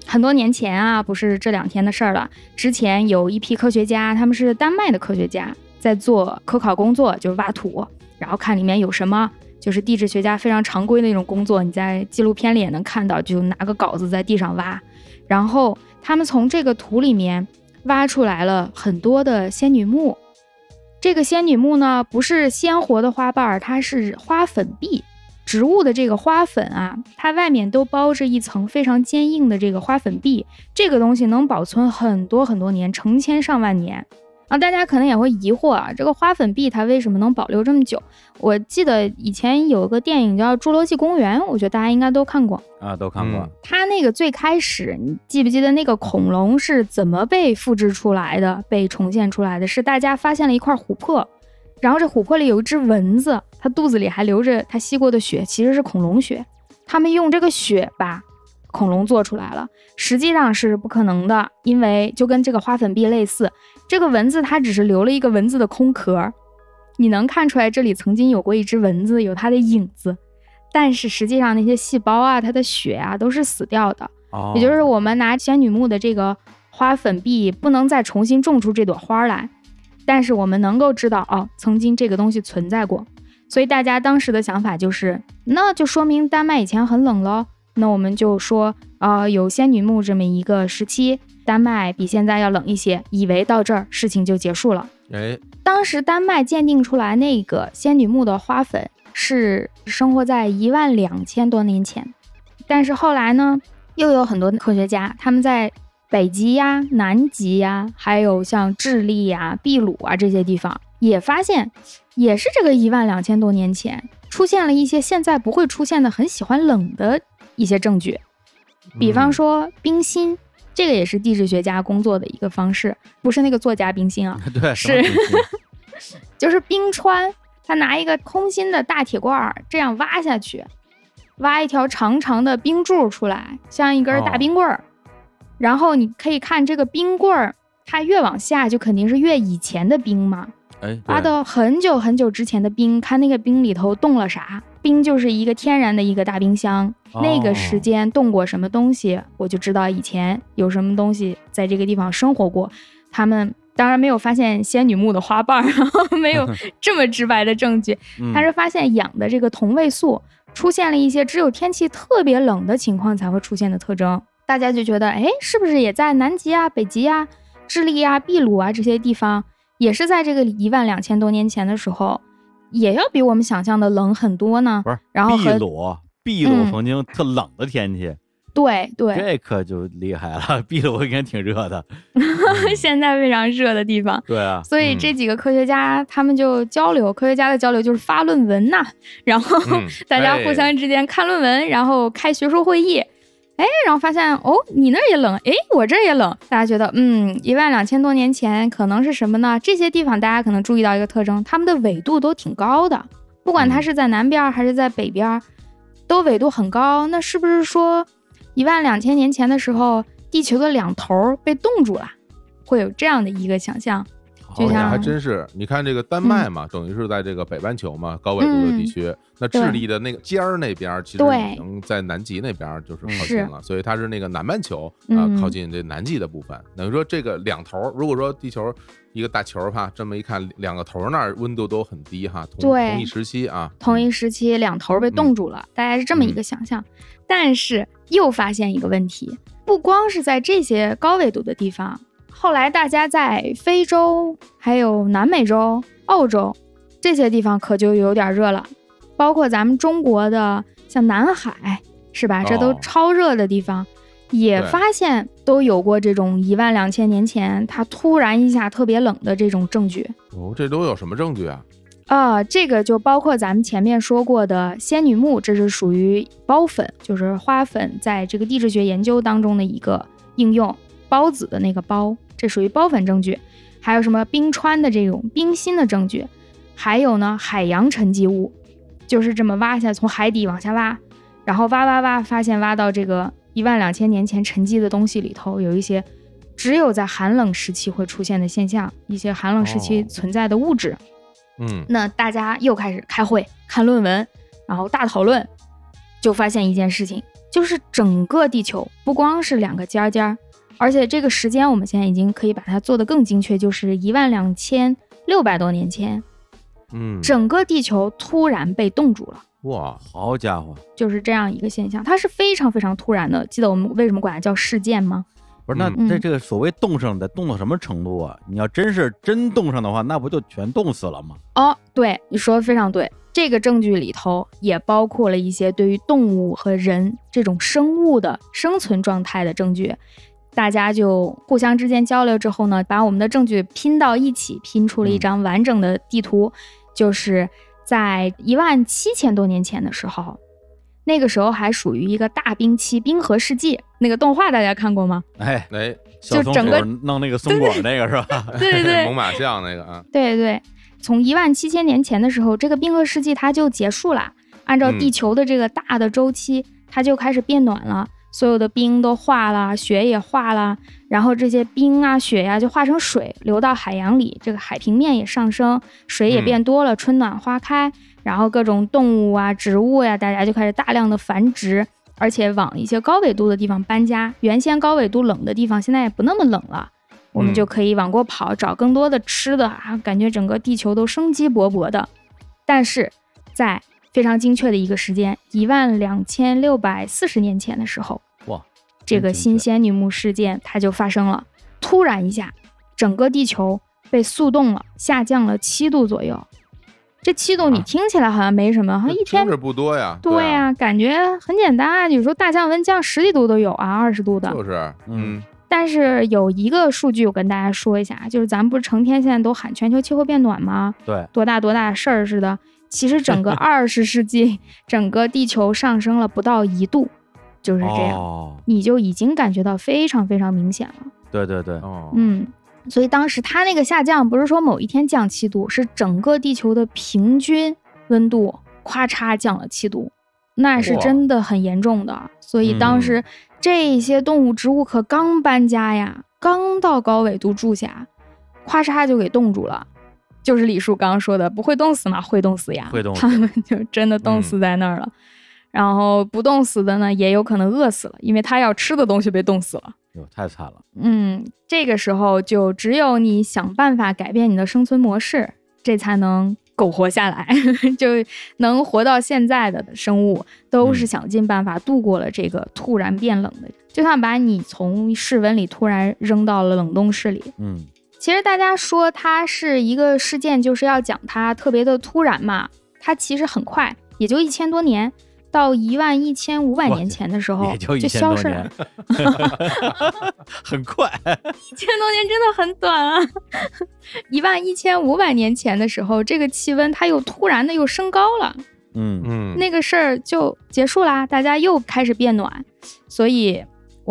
很多年前啊，不是这两天的事儿了。之前有一批科学家，他们是丹麦的科学家，在做科考工作，就是挖土，然后看里面有什么，就是地质学家非常常规的那种工作。你在纪录片里也能看到，就拿个镐子在地上挖，然后他们从这个土里面挖出来了很多的仙女木。这个仙女木呢，不是鲜活的花瓣儿，它是花粉壁。植物的这个花粉啊，它外面都包着一层非常坚硬的这个花粉壁，这个东西能保存很多很多年，成千上万年。啊，大家可能也会疑惑啊，这个花粉壁它为什么能保留这么久？我记得以前有个电影叫《侏罗纪公园》，我觉得大家应该都看过。啊，都看过嗯。它那个最开始，你记不记得那个恐龙是怎么被复制出来的、被重现出来的？是大家发现了一块琥珀，然后这琥珀里有一只蚊子，它肚子里还流着它吸过的血，其实是恐龙血。他们用这个血把恐龙做出来了，实际上是不可能的，因为就跟这个花粉壁类似，这个蚊子它只是留了一个蚊子的空壳，你能看出来这里曾经有过一只蚊子，有它的影子。但是实际上那些细胞啊，它的血啊都是死掉的，哦，也就是我们拿仙女木的这个花粉壁，不能再重新种出这朵花来，但是我们能够知道哦，曾经这个东西存在过，所以大家当时的想法就是，那就说明丹麦以前很冷喽。那我们就说，呃，有仙女木这么一个时期，丹麦比现在要冷一些，以为到这儿事情就结束了。哎，当时丹麦鉴定出来那个仙女木的花粉是生活在一万两千多年前，但是后来呢，又有很多科学家他们在北极呀、南极呀，还有像智利呀、秘鲁啊这些地方也发现，也是这个一万两千多年前出现了一些现在不会出现的很喜欢冷的一些证据，比方说冰心。这个也是地质学家工作的一个方式，不是那个作家冰心啊，对，是就是冰川，他拿一个空心的大铁罐儿这样挖下去，挖一条长长的冰柱出来，像一根大哦冰棍儿。然后你可以看这个冰棍儿，它越往下就肯定是越以前的冰嘛，哎，挖到很久很久之前的冰，看那个冰里头冻了啥。冰就是一个天然的一个大冰箱，那个时哦间动过什么东西，我就知道以前有什么东西在这个地方生活过。他们当然没有发现仙女木的花瓣儿，然后没有 这么直白的证据，但是发现氧的这个同位素出现了一些只有天气特别冷的情况才会出现的特征。大家就觉得，哎，是不是也在南极啊、北极啊、智利啊、秘鲁啊这些地方，也是在这个一万两千多年前的时候，也要比我们想象的冷很多呢？不是然后和秘鲁，曾经特冷的天气，对对，这可就厉害了。秘鲁应该挺热的，现在非常热的地方。对啊，所以这几个科学家他们就交流，科学家的交流就是发论文呐、然后、嗯 大家哎互相之间看论文，然后开学术会议。哎，然后发现哦，你那儿也冷，哎，我这儿也冷。大家觉得，嗯，一万两千多年前可能是什么呢？这些地方大家可能注意到一个特征，它们的纬度都挺高的，不管它嗯是在南边儿还是在北边儿，都纬度很高。那是不是说，一万两千年前的时候，地球的两头被冻住了？会有这样的一个想象。就像哦还真是，你看这个丹麦嘛，等于是在这个北半球嘛，高纬度的地区。那智利的那个尖儿那边儿，其实对已经在南极那边儿就是靠近了，所以它是那个南半球啊、嗯靠近这南极的部分。等于说这个两头儿，如果说地球一个大球儿哈，这么一看，两个头儿那儿温度都很低哈，同一时期啊，同一时期两头被冻住了，大概是这么一个想象。但是又发现一个问题，不光是在这些高纬度的地方，后来大家在非洲、还有南美洲、澳洲这些地方可就有点热了，包括咱们中国的像南海，是吧？这都哦超热的地方。也发现都有过这种一万两千年前它突然一下特别冷的这种证据，哦，这都有什么证据啊？啊，这个就包括咱们前面说过的仙女木，这是属于孢粉，就是花粉在这个地质学研究当中的一个应用，孢子的那个孢，这属于孢粉证据。还有什么冰川的这种冰心的证据，还有呢海洋沉积物，就是这么挖下，从海底往下挖，然后挖挖挖，发现挖到这个一万两千年前沉积的东西里头，有一些只有在寒冷时期会出现的现象，一些寒冷时期哦存在的物质。嗯，那大家又开始开会、看论文，然后大讨论，就发现一件事情，就是整个地球不光是两个尖儿尖儿，而且这个时间我们现在已经可以把它做得更精确，就是一万两千六百多年前，嗯，整个地球突然被冻住了。哇，好家伙，就是这样一个现象，它是非常非常突然的。记得我们为什么管它叫事件吗？不是那嗯这这个所谓冻上得冻到什么程度啊？你要真是真冻上的话，那不就全冻死了吗？哦，对，你说的非常对。这个证据里头也包括了一些对于动物和人这种生物的生存状态的证据。大家就互相之间交流之后呢，把我们的证据拼到一起，拼出了一张完整的地图。就是在一万七千多年前的时候，那个时候还属于一个大冰期冰河世纪。那个动画大家看过吗？哎，哎，就整个弄那个松果那个是吧？对对对 猛犸象那个啊，对对，从一万七千年前的时候，这个冰河世纪它就结束了。按照嗯地球的这个大的周期，它就开始变暖了，所有的冰都化了，雪也化了，然后这些冰啊、雪呀、就化成水流到海洋里，这个海平面也上升，水也嗯变多了，春暖花开，然后各种动物啊、植物呀、大家就开始大量的繁殖。而且往一些高纬度的地方搬家，原先高纬度冷的地方，现在也不那么冷了，我们嗯就可以往过跑，找更多的吃的啊，感觉整个地球都生机勃勃的。但是在非常精确的一个时间，一万两千六百四十年前的时候，哇，这个新仙女木事件它就发生了，突然一下，整个地球被速冻了，下降了七度左右。这七度你啊听起来好像没什么，好像一天听着不多呀，对呀、呀、感觉很简单啊。有时候大降温降十几度都有啊，二十度的。就是，嗯，但是有一个数据我跟大家说一下，就是咱们不是成天现在都喊全球气候变暖吗？对，多大多大的事儿似的。其实整个 二十世纪，整个地球上升了不到一度，就是这样，哦，你就已经感觉到非常非常明显了。对对对，哦，嗯，所以当时它那个下降不是说某一天降七度，是整个地球的平均温度咔嚓降了七度，那是真的很严重的。所以当时这些动物植物可刚搬家呀，刚到高纬度住下，咔嚓就给冻住了。就是李叔刚刚说的，不会冻死吗？会冻死呀，会冻死他们就真的冻死在那儿了。然后不冻死的呢，也有可能饿死了，因为他要吃的东西被冻死了。哟，太惨了，嗯，这个时候就只有你想办法改变你的生存模式，这才能苟活下来，就能活到现在的生物，都是嗯想尽办法度过了这个突然变冷的，就像把你从室温里突然扔到了冷冻室里。嗯，其实大家说它是一个事件，就是要讲它特别的突然嘛，它其实很快，也就一千多年。到一万一千五百年前的时候也就消失了 很快，一千多年真的很短啊！一万一千五百年前的时候，这个气温它又突然的又升高了，嗯，嗯，那个事儿就结束啦，大家又开始变暖，所以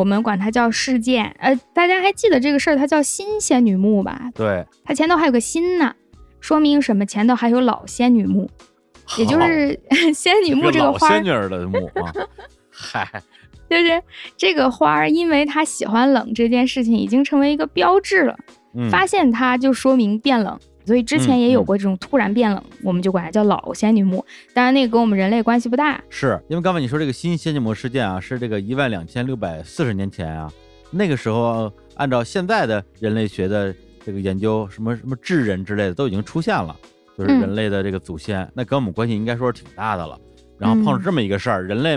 我们管它叫事件。呃，大家还记得这个事儿，它叫新仙女木吧？对，它前头还有个新呢，说明什么？前头还有老仙女木，也就是 仙女木这个花儿仙女儿的木啊，嗨，就是这个花儿，因为它喜欢冷这件事情已经成为一个标志了，嗯发现它就说明变冷。所以之前也有过这种突然变冷，我们就管它叫老仙女木。当然，那个跟我们人类关系不大。是因为刚才你说这个新仙女木事件啊，是这个一万两千六百四十年前啊，那个时候按照现在的人类学的这个研究，什么什么智人之类的都已经出现了，就是嗯人类的这个祖先，那跟我们关系应该说是挺大的了。然后碰上嗯这么一个事儿，人类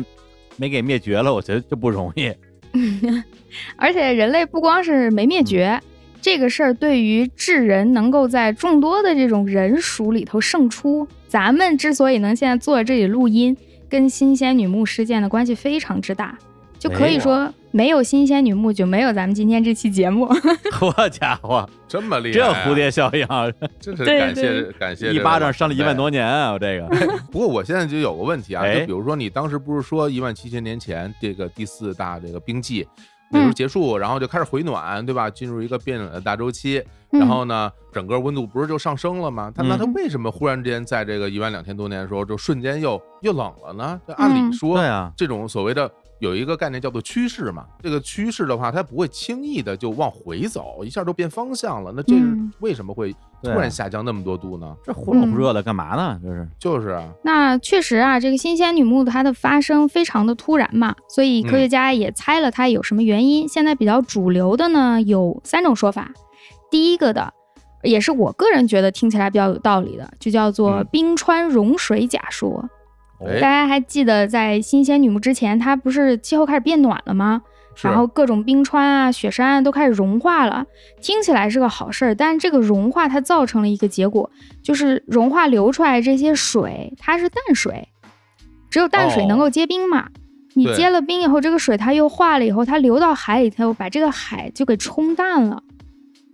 没给灭绝了，我觉得就不容易。而且人类不光是没灭绝，这个事儿对于智人能够在众多的这种人属里头胜出，咱们之所以能现在坐在这里录音，跟新仙女木事件的关系非常之大。就可以说，没有新仙女木，就没有咱们今天这期节目。好家伙，这么厉害这啊，蝴蝶效应，真是感谢对感谢一巴掌扇了一万多年啊！我这个，不过我现在就有个问题啊，哎就比如说你当时不是说一万七千年前这个第四大这个冰季那时候嗯结束，然后就开始回暖，对吧？进入一个变暖的大周期，嗯然后呢，整个温度不是就上升了吗？它那它嗯为什么忽然之间在这个一万两千多年的时候，就瞬间又又冷了呢？就按理嗯说，对啊，这种所谓的有一个概念叫做趋势嘛，这个趋势的话，它不会轻易的就往回走，一下就变方向了。那这为什么会突然下降那么多度呢？这忽冷忽热的干嘛呢？这是，就是啊，那确实啊，这个新仙女木它的发生非常的突然嘛，所以科学家也猜了它有什么原因。现在比较主流的呢有三种说法，第一个的也是我个人觉得听起来比较有道理的，就叫做嗯冰川融水假说。哎大家还记得在新仙女木之前，它不是气候开始变暖了吗？然后各种冰川啊、雪山啊都开始融化了，听起来是个好事儿，但是这个融化它造成了一个结果，就是融化流出来这些水它是淡水，只有淡水哦能够结冰嘛。你结了冰以后，这个水它又化了以后，它流到海里头，把这个海就给冲淡了。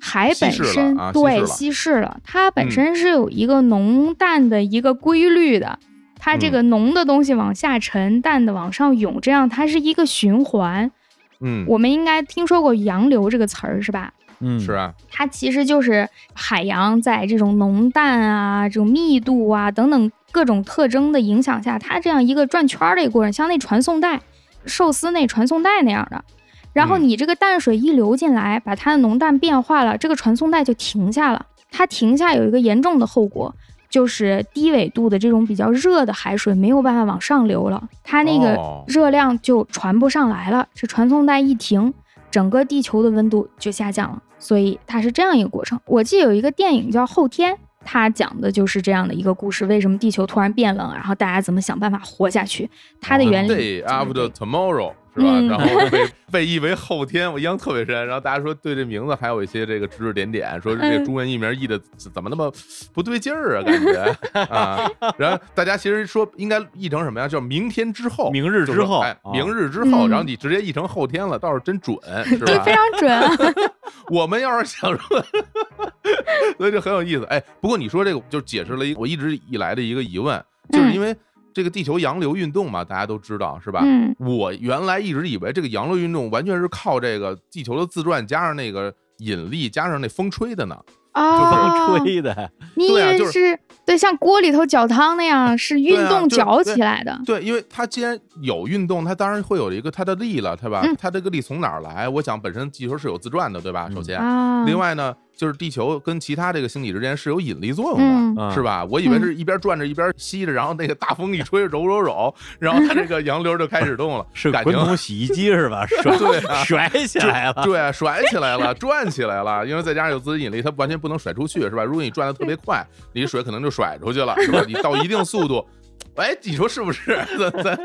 海本身啊对稀释了，它本嗯身是有一个浓淡的一个规律的。它这嗯个浓的东西往下沉，淡的往上涌，这样它是一个循环。嗯，我们应该听说过洋流这个词儿是吧？嗯，是啊，它其实就是海洋在这种浓淡啊、这种密度啊等等各种特征的影响下，它这样一个转圈儿的一个过程，像那传送带、寿司那传送带那样的。然后嗯你这个淡水一流进来，把它的浓淡变化了，这个传送带就停下了。它停下有一个严重的后果，就是低纬度的这种比较热的海水没有办法往上流了，它那个哦热量就传不上来了。这传送带一停，整个地球的温度就下降了，所以它是这样一个过程。我记得有一个电影叫《后天》，它讲的就是这样的一个故事：为什么地球突然变冷，然后大家怎么想办法活下去？它的原理 after tomorrow 是吧？嗯然后被被译为后天，我印象特别深。然后大家说对这名字还有一些这个指指点点，说是这中文译名译的怎么那么不对劲儿啊？感觉 啊。然后大家其实说应该译成什么呀？叫明天之后，明日之后啊，明日之后，嗯然后你直接译成后天了，倒是真准，是对，吧非？常准啊。我们要是想说，所以就很有意思。哎，不过你说这个就解释了一我一直以来的一个疑问，就是因为这个地球洋流运动嘛，大家都知道是吧？嗯，我原来一直以为这个洋流运动完全是靠这个地球的自转加上那个引力加上那风吹的呢。啊，风，吹的，你以为是对像锅里头搅汤那样，是运动搅起来的？对，因为它既然有运动，它当然会有一个它的力了，对吧？嗯它这个力从哪儿来？我想本身地球是有自转的，对吧？首先，啊，另外呢，就是地球跟其他这个星体之间是有引力作用的。是吧？我以为是一边转着一边吸着，然后那个大风一吹，揉揉揉，然后它这个洋流就开始动了，是滚筒洗衣机是吧？甩 甩起来了，对，甩起来了，转起来了，因为再加上有自己引力，它完全不能甩出去，是吧？如果你转的特别快，你水可能就甩出去了，是吧？你到一定速度，哎，你说是不是？咱咱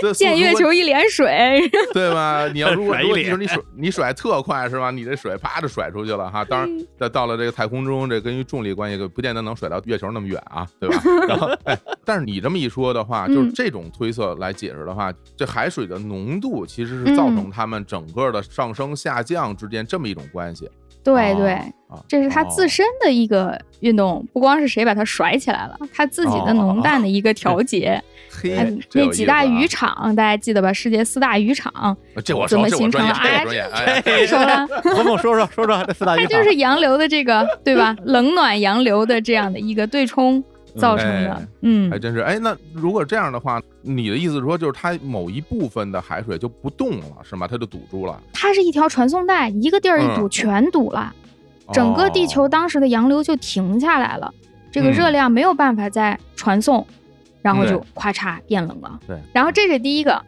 这见月球一脸水，对吧？你要如果你说你甩你甩特快是吧？你这水啪就甩出去了哈。当然，在到了这个太空中，这跟于重力关系不见得能甩到月球那么远啊，对吧？然后，哎，但是你这么一说的话，就是嗯这种推测来解释的话，这海水的浓度其实是造成嗯它们整个的上升下降之间这么一种关系。对对，啊，这是它自身的一个运动，不光是谁把它甩起来了，它自己的浓淡的一个调节。嘿那几大渔场大家记得吧？世界四大渔场，这我，怎么这我专业，形成了这我专业。哎，这熟了。彭总说说说说这四大渔场，它就是洋流的这个，对吧？冷暖洋流的这样的一个对冲造成的哎。嗯还，真是。哎，那如果这样的话，你的意思是说，就是它某一部分的海水就不动了，是吗？它就堵住了。它是一条传送带，一个地儿一堵嗯全堵了。整个地球哦当时的洋流就停下来了，这个热嗯量没有办法再传送，然后就对咔嚓变冷了。对，然后这是第一个，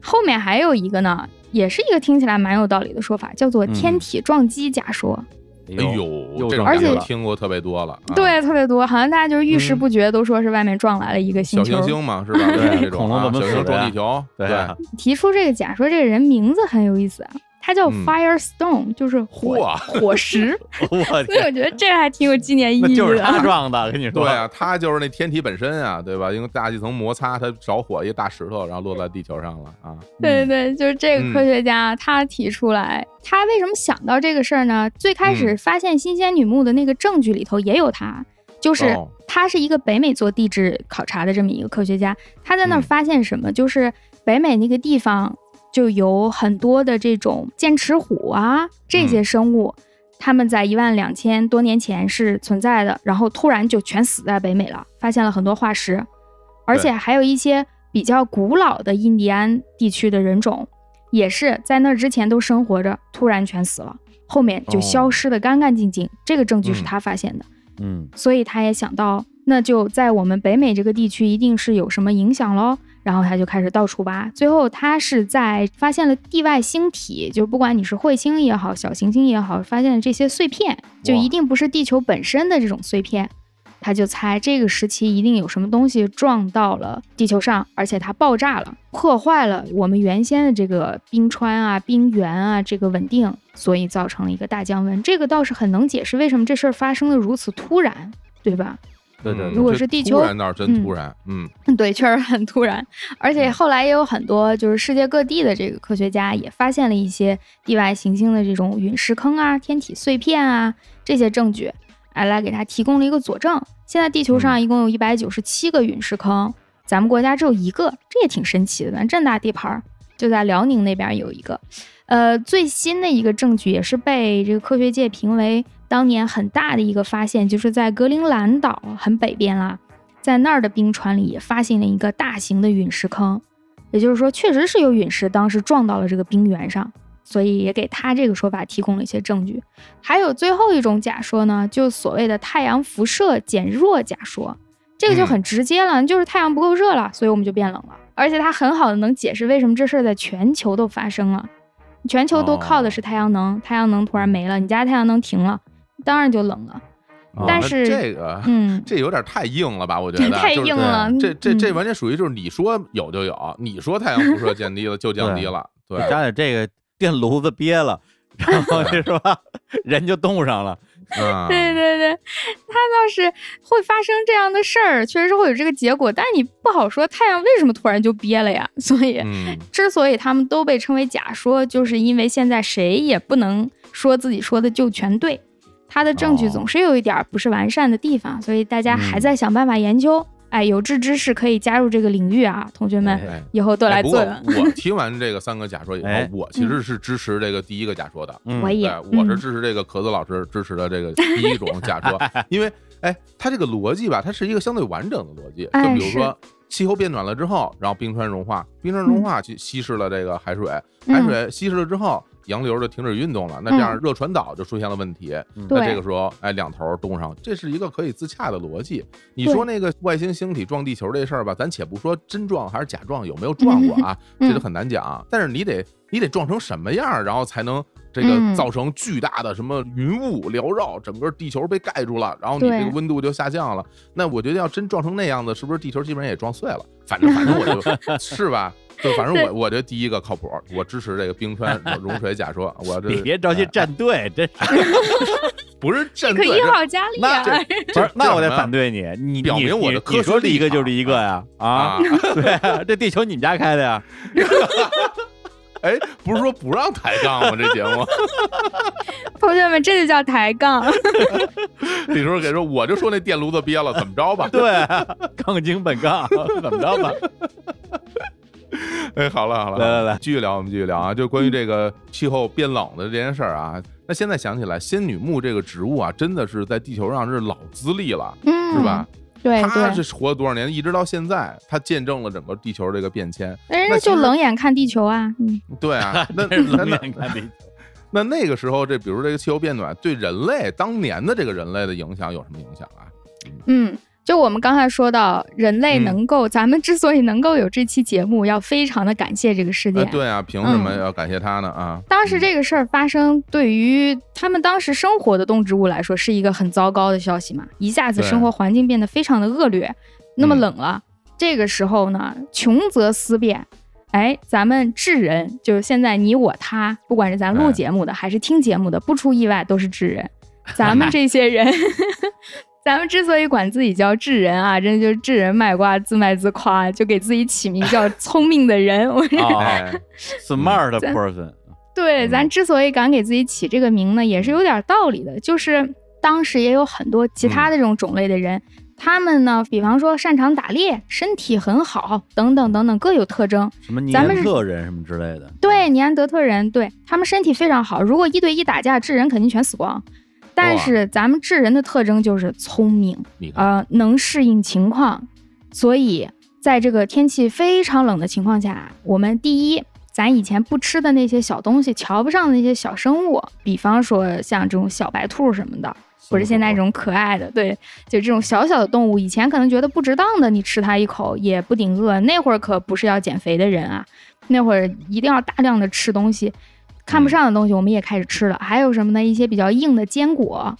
后面还有一个呢，也是一个听起来蛮有道理的说法，叫做天嗯体撞击假说。哎呦，这种而且听过特别多了，啊。对，特别多，好像大家就是遇事嗯不决，都说是外面撞来了一个星球。小行星嘛，是吧？对 这种啊恐龙怎么小行星死的呀撞地球，对啊。提出这个假说，这个人名字很有意思啊，他叫嗯 Firestone，、就是火火石，我所以我觉得这还挺有纪念意义的就是他的。撞的，跟你说。对啊，它就是那天体本身啊，对吧？因为大气层摩擦，它着火一个大石头，然后落在地球上了啊。对对对，就是这个科学家他提出来，他为什么想到这个事儿呢？最开始嗯发现新仙女墓的那个证据里头也有他，就是哦他是一个北美做地质考察的这么一个科学家，他在那儿嗯发现什么？就是北美那个地方就有很多的这种剑齿虎啊这嗯。些生物。他们在一万两千多年前是存在的，然后突然就全死在北美了，发现了很多化石，而且还有一些比较古老的印第安地区的人种，也是在那之前都生活着，突然全死了，后面就消失的干干净净。这个证据是他发现的，嗯。所以他也想到，那就在我们北美这个地区一定是有什么影响喽。然后他就开始到处挖，最后他是在发现了地外星体，就不管你是彗星也好，小行星也好，发现了这些碎片，就一定不是地球本身的这种碎片。他就猜这个时期一定有什么东西撞到了地球上，而且它爆炸了，破坏了我们原先的这个冰川啊、冰原啊这个稳定，所以造成了一个大降温。这个倒是很能解释为什么这事儿发生的如此突然，对吧？嗯对对对如果是地球突然那儿真突然，嗯 对，确实很突然，而且后来也有很多就是世界各地的这个科学家也发现了一些地外行星的这种陨石坑啊、天体碎片啊这些证据，哎，来给他提供了一个佐证。现在地球上一共有一百九十七个陨石坑，咱们国家只有一个，这也挺神奇的。咱这么大地盘儿，就在辽宁那边有一个。呃，最新的一个证据也是被这个科学界评为当年很大的一个发现，就是在格陵兰岛很北边啦，在那儿的冰川里也发现了一个大型的陨石坑，也就是说，确实是有陨石当时撞到了这个冰原上，所以也给他这个说法提供了一些证据。还有最后一种假说呢，就所谓的太阳辐射减弱假说，这个就很直接了，就是太阳不够热了，所以我们就变冷了，而且它很好的能解释为什么这事儿在全球都发生了。全球都靠的是太阳能，太阳能突然没了，你家太阳能停了，当然就冷了。哦但是这个嗯，这有点太硬了吧？我觉得 太就是硬了这这这嗯完全属于就是你说有就有，你说太阳辐射降低了就降低了，对，加点这个电炉子憋了，然后是吧，人就冻上了。啊，对对对，它倒是会发生这样的事儿，确实是会有这个结果，但你不好说太阳为什么突然就憋了呀。所以，嗯，之所以他们都被称为假说，就是因为现在谁也不能说自己说的就全对，它的证据哦总是有一点儿不是完善的地方，所以大家还嗯在想办法研究。哎，有志之士可以加入这个领域啊，同学们哎以后都哎不过来做。我听完这个三个假说以后哎，我其实是支持这个第一个假说的。嗯我也对，我是嗯支持这个壳子老师支持的这个第一种假说，因为哎，它这个逻辑吧，它是一个相对完整的逻辑。就哎比如说，气候变暖了之后，然后冰川融化，冰川融化去稀释了这个海水，海嗯水稀释了之后，洋流就停止运动了，那这样热传导就出现了问题。那这个时候，哎，两头冻上，这是一个可以自洽的逻辑。你说那个外星星体撞地球这事儿吧，咱且不说真撞还是假撞，有没有撞过啊，嗯这都很难讲。但是你得你得撞成什么样儿，然后才能这个嗯造成巨大的什么云雾缭绕，整个地球被盖住了，然后你这个温度就下降了。那我觉得要真撞成那样子，是不是地球基本上也撞碎了？反正反正我就 是吧。就反正我我觉得第一个靠谱，我支持这个冰川融水假说。我这 别着急哎站队，真是 不是站队，可一号佳丽啊！那 不是，那我得反对你，你表明我的科学你说第一个就是一个呀啊，啊，对啊，这地球你们家开的呀，哎，不是说不让抬杠吗？这节目，同学们，这就叫抬杠。李叔给说，我就说那电炉子憋了，怎么着吧？对，杠精本杠，怎么着吧？哎，好了好了，来来来继续聊，我们继续聊啊，就关于这个气候变冷的这件事儿啊。那现在想起来，仙女木这个植物啊，真的是在地球上是老资历了，嗯，是吧？？对它，是活了多少年，一直到现在，它见证了整个地球这个变迁。那人家就冷眼看地球啊。嗯，对啊，那冷眼看地球。那那个时候，这比如这个气候变暖对人类当年的这个人类的影响有什么影响啊？嗯，就我们刚才说到，人类嗯能够，咱们之所以能够有这期节目，要非常的感谢这个事哎，件。对啊，凭什么嗯要感谢他呢？啊，当时这个事儿发生，对于他们当时生活的动植物来说，是一个很糟糕的消息嘛，一下子生活环境变得非常的恶劣，那么嗯冷了。这个时候呢，穷则思变。哎，咱们智人，就是现在你我他，不管是咱录哎节目的还是听节目的，不出意外都是智人。咱们 这些人，咱们之所以管自己叫智人啊，真的就是智人卖瓜，自卖自夸，就给自己起名叫 聪明的人。我，，smart person，对，嗯咱之所以敢给自己起这个名呢，也是有点道理的。就是当时也有很多其他的这种种类的人，他们呢，比方说擅长打猎，身体很好，等等等等，各有特征。什么尼安特人什么之类的。对，尼安德特人，对他们身体非常好，如果一对一打架，智人肯定全死光。但是咱们智人的特征就是聪明，呃，能适应情况，所以在这个天气非常冷的情况下，我们第一，咱以前不吃的那些小东西，瞧不上的那些小生物，比方说像这种小白兔什么的，不是现在这种可爱的，对，就这种小小的动物，以前可能觉得不值当的，你吃它一口也不顶饿，那会儿可不是要减肥的人啊，那会儿一定要大量的吃东西。看不上的东西我们也开始吃了，还有什么呢？一些比较硬的坚果，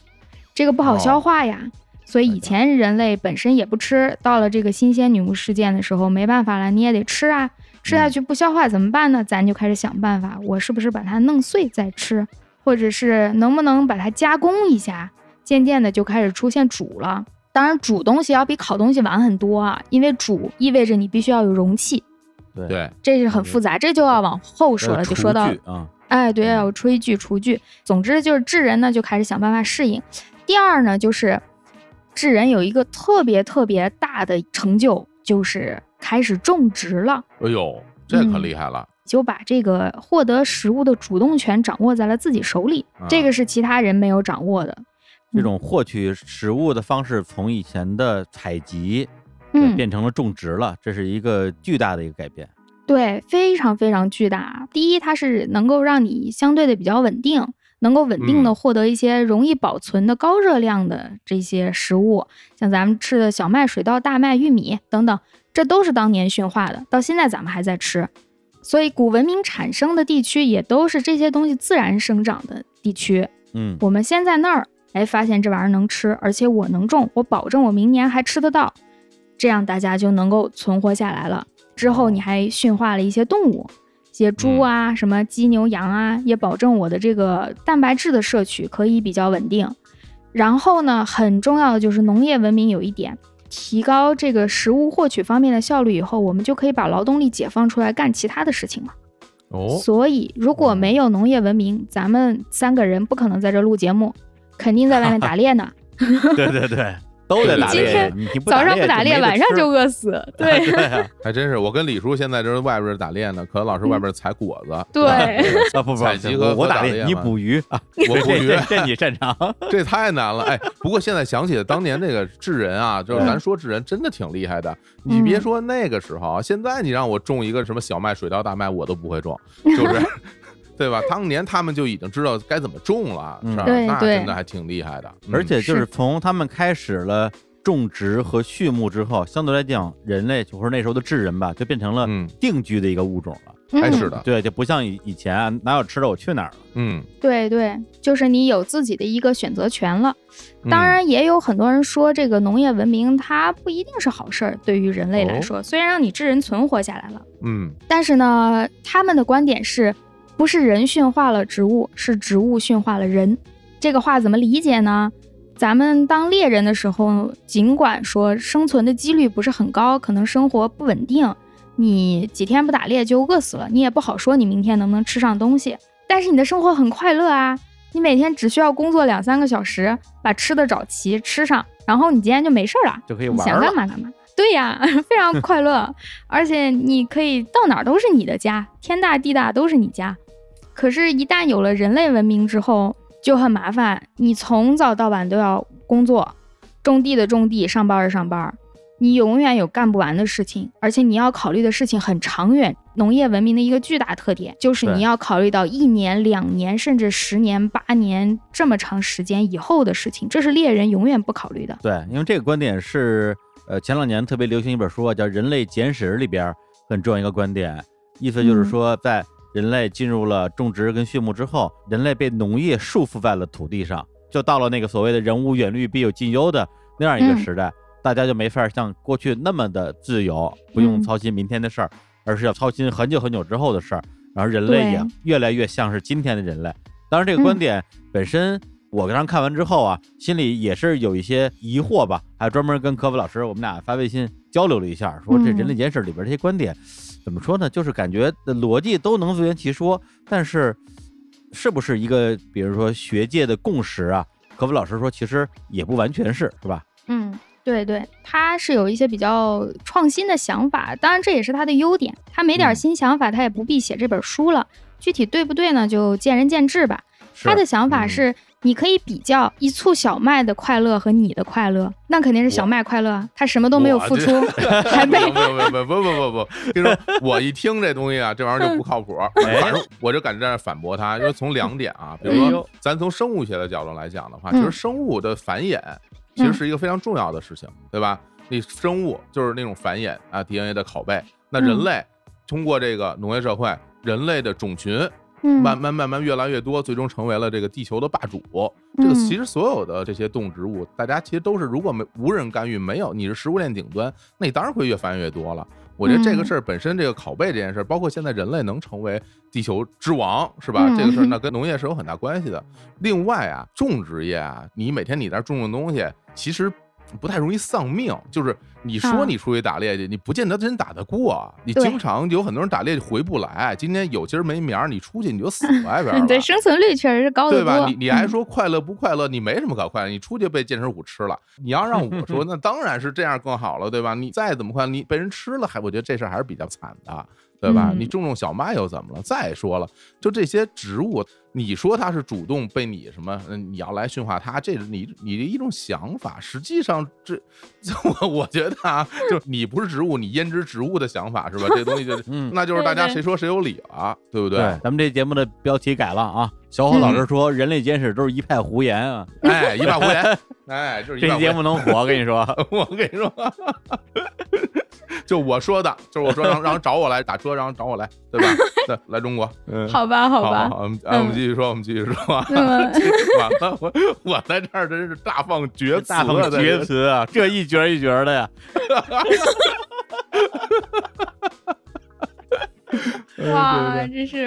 这个不好消化呀。所以以前人类本身也不吃，到了这个新鲜女巫事件的时候，没办法了，你也得吃啊。吃下去不消化怎么办呢？咱就开始想办法，我是不是把它弄碎再吃，或者是能不能把它加工一下？渐渐的就开始出现煮了。当然，煮东西要比烤东西晚很多啊，因为煮意味着你必须要有容器，对，这是很复杂，这就要往后说了，就说到啊，哎，对，嗯要有炊具、厨具。总之就是智人呢就开始想办法适应。第二呢，就是智人有一个特别特别大的成就，就是开始种植了，哎呦，这可嗯厉害了，就把这个获得食物的主动权掌握在了自己手里。啊这个是其他人没有掌握的。这种获取食物的方式从以前的采集嗯，变成了种植了，这是一个巨大的一个改变。对，非常非常巨大。第一，它是能够让你相对的比较稳定，能够稳定的嗯获得一些容易保存的高热量的这些食物，像咱们吃的小麦、水稻、大麦、玉米等等，这都是当年驯化的，到现在咱们还在吃。所以古文明产生的地区也都是这些东西自然生长的地区。嗯，我们先在那儿，哎，发现这玩意儿能吃，而且我能种，我保证我明年还吃得到，这样大家就能够存活下来了。之后你还驯化了一些动物，一些猪啊，什么鸡牛羊啊，也保证我的这个蛋白质的摄取可以比较稳定。然后呢，很重要的就是农业文明有一点，提高这个食物获取方面的效率以后，我们就可以把劳动力解放出来干其他的事情了。哦，所以，如果没有农业文明，咱们三个人不可能在这录节目，肯定在外面打猎呢。对 对对，都得打猎今天，你不早上不打打猎，晚上就饿死。对对啊，还真是，我跟李叔现在就是外边打猎呢，可老师外边采果子，对 啊不不，采集和我我打猎，你捕鱼啊，我捕鱼这，你擅长。这太难了。哎，不过现在想起来，当年那个智人啊，就是嗯咱说智人真的挺厉害的。你别说那个时候啊，现在你让我种一个什么小麦、水稻、大麦，我都不会种，就是。对吧？当年他们就已经知道该怎么种了，嗯。是吧？那真的还挺厉害的。嗯。而且就是是。从他们开始了种植和畜牧之后，相对来讲，人类或者那时候的智人吧，就变成了嗯。定居的一个物种了。还嗯是的，对，就不像以以前啊，哪有吃的我去哪儿了。嗯，对对，就是你有自己的一个选择权了。嗯。当然，也有很多人说，这个农业文明它不一定是好事儿，对于人类来说，虽然让你智人存活下来了，嗯，但是呢，他们的观点是，不是人驯化了植物，是植物驯化了人。这个话怎么理解呢？咱们当猎人的时候，尽管说生存的几率不是很高，可能生活不稳定，你几天不打猎就饿死了，你也不好说你明天能不能吃上东西。但是你的生活很快乐啊，你每天只需要工作两三个小时，把吃的找齐吃上，然后你今天就没事儿了，就可以玩了干嘛干嘛。对呀，非常快乐，而且你可以到哪儿都是你的家，天大地大都是你家。可是，一旦有了人类文明之后，就很麻烦，你从早到晚都要工作，种地的种地，上班的上班，你永远有干不完的事情，而且你要考虑的事情很长远。农业文明的一个巨大特点就是你要考虑到一年、两年，甚至十年、八年这么长时间以后的事情，这是猎人永远不考虑的。对，因为这个观点是呃前两年特别流行一本书啊，叫《人类简史》里边很重要一个观点，意思就是嗯说，在人类进入了种植跟畜牧之后，人类被农业束缚在了土地上，就到了那个所谓的人无远虑，必有近忧的那样一个嗯时代，大家就没法像过去那么的自由，不用嗯操心明天的事儿，而是要操心很久很久之后的事儿。然后人类也越来越像是今天的人类。当然，这个观嗯点本身，我刚看完之后啊，心里也是有一些疑惑吧，还专门跟科普老师我们俩发微信交流了一下，说这《嗯人类简史》里边这些观点怎么说呢？就是感觉的逻辑都能自圆其说，但是是不是一个比如说学界的共识啊？科夫老师说，其实也不完全是，是吧？嗯，对对，他是有一些比较创新的想法，当然这也是他的优点。他没点嗯新想法，他也不必写这本书了。具体对不对呢？就见仁见智吧。是他的想法嗯是，你可以比较一簇小麦的快乐和你的快乐，那肯定是小麦快乐啊，他什么都没有付出，还被不不不不不不不，跟你说，我一听这东西啊，这玩意儿就不靠谱。哎反正我就敢在这儿反驳他，因为从两点啊，比如说咱从生物学的角度来讲的话，嗯其实生物的繁衍其实是一个非常重要的事情，对吧？你生物就是那种繁衍啊，DNA 的拷贝。那人嗯类通过这个农业社会，人类的种群嗯慢慢慢慢越来越多，最终成为了这个地球的霸主。这个嗯其实所有的这些动植物，大家其实都是如果没无人干预，没有你是食物链顶端，那你当然会越繁越多了。我觉得这个嗯事儿本身，这个拷贝这件事儿，包括现在人类能成为地球之王，是吧？嗯这个事儿那跟农业是有很大关系的。另外啊，种植业啊，你每天你在那种种东西，其实不太容易丧命。就是你说啊你出去打猎去，你不见得真打得过。你经常有很多人打猎回不来，今天有今儿没明儿，你出去你就死 外边了。对生存率确实是高。对吧？你你还嗯说快乐不快乐？你没什么可快乐，你出去被剑齿虎吃了。你要让我说，那当然是这样更好了，对吧？你再怎么快，你被人吃了，还我觉得这事儿还是比较惨的，对吧？嗯你种种小麦又怎么了？再说了，就这些植物，你说它是主动被你什么？嗯你要来驯化它，这是你你的一种想法。实际上，这我我觉得啊，就你不是植物，你焉知植物的想法是吧？这东西就 嗯那就是大家谁说谁有理了，对不对？咱们这节目的标题改了啊，小伙老师说人类简史都是一派胡言啊，哎，一派胡言，哎，就是一这期节目能火，我跟你说。我跟你说，就我说的，就是我说，然后 然后找我来打车，然后找我来，对吧？对，来中国，嗯，好吧，好吧，好，我们哎，我们继续说，我们继续说。嗯完了，我我在这儿真是大放厥词大放，厥词啊，这一绝一绝的呀。哇，真是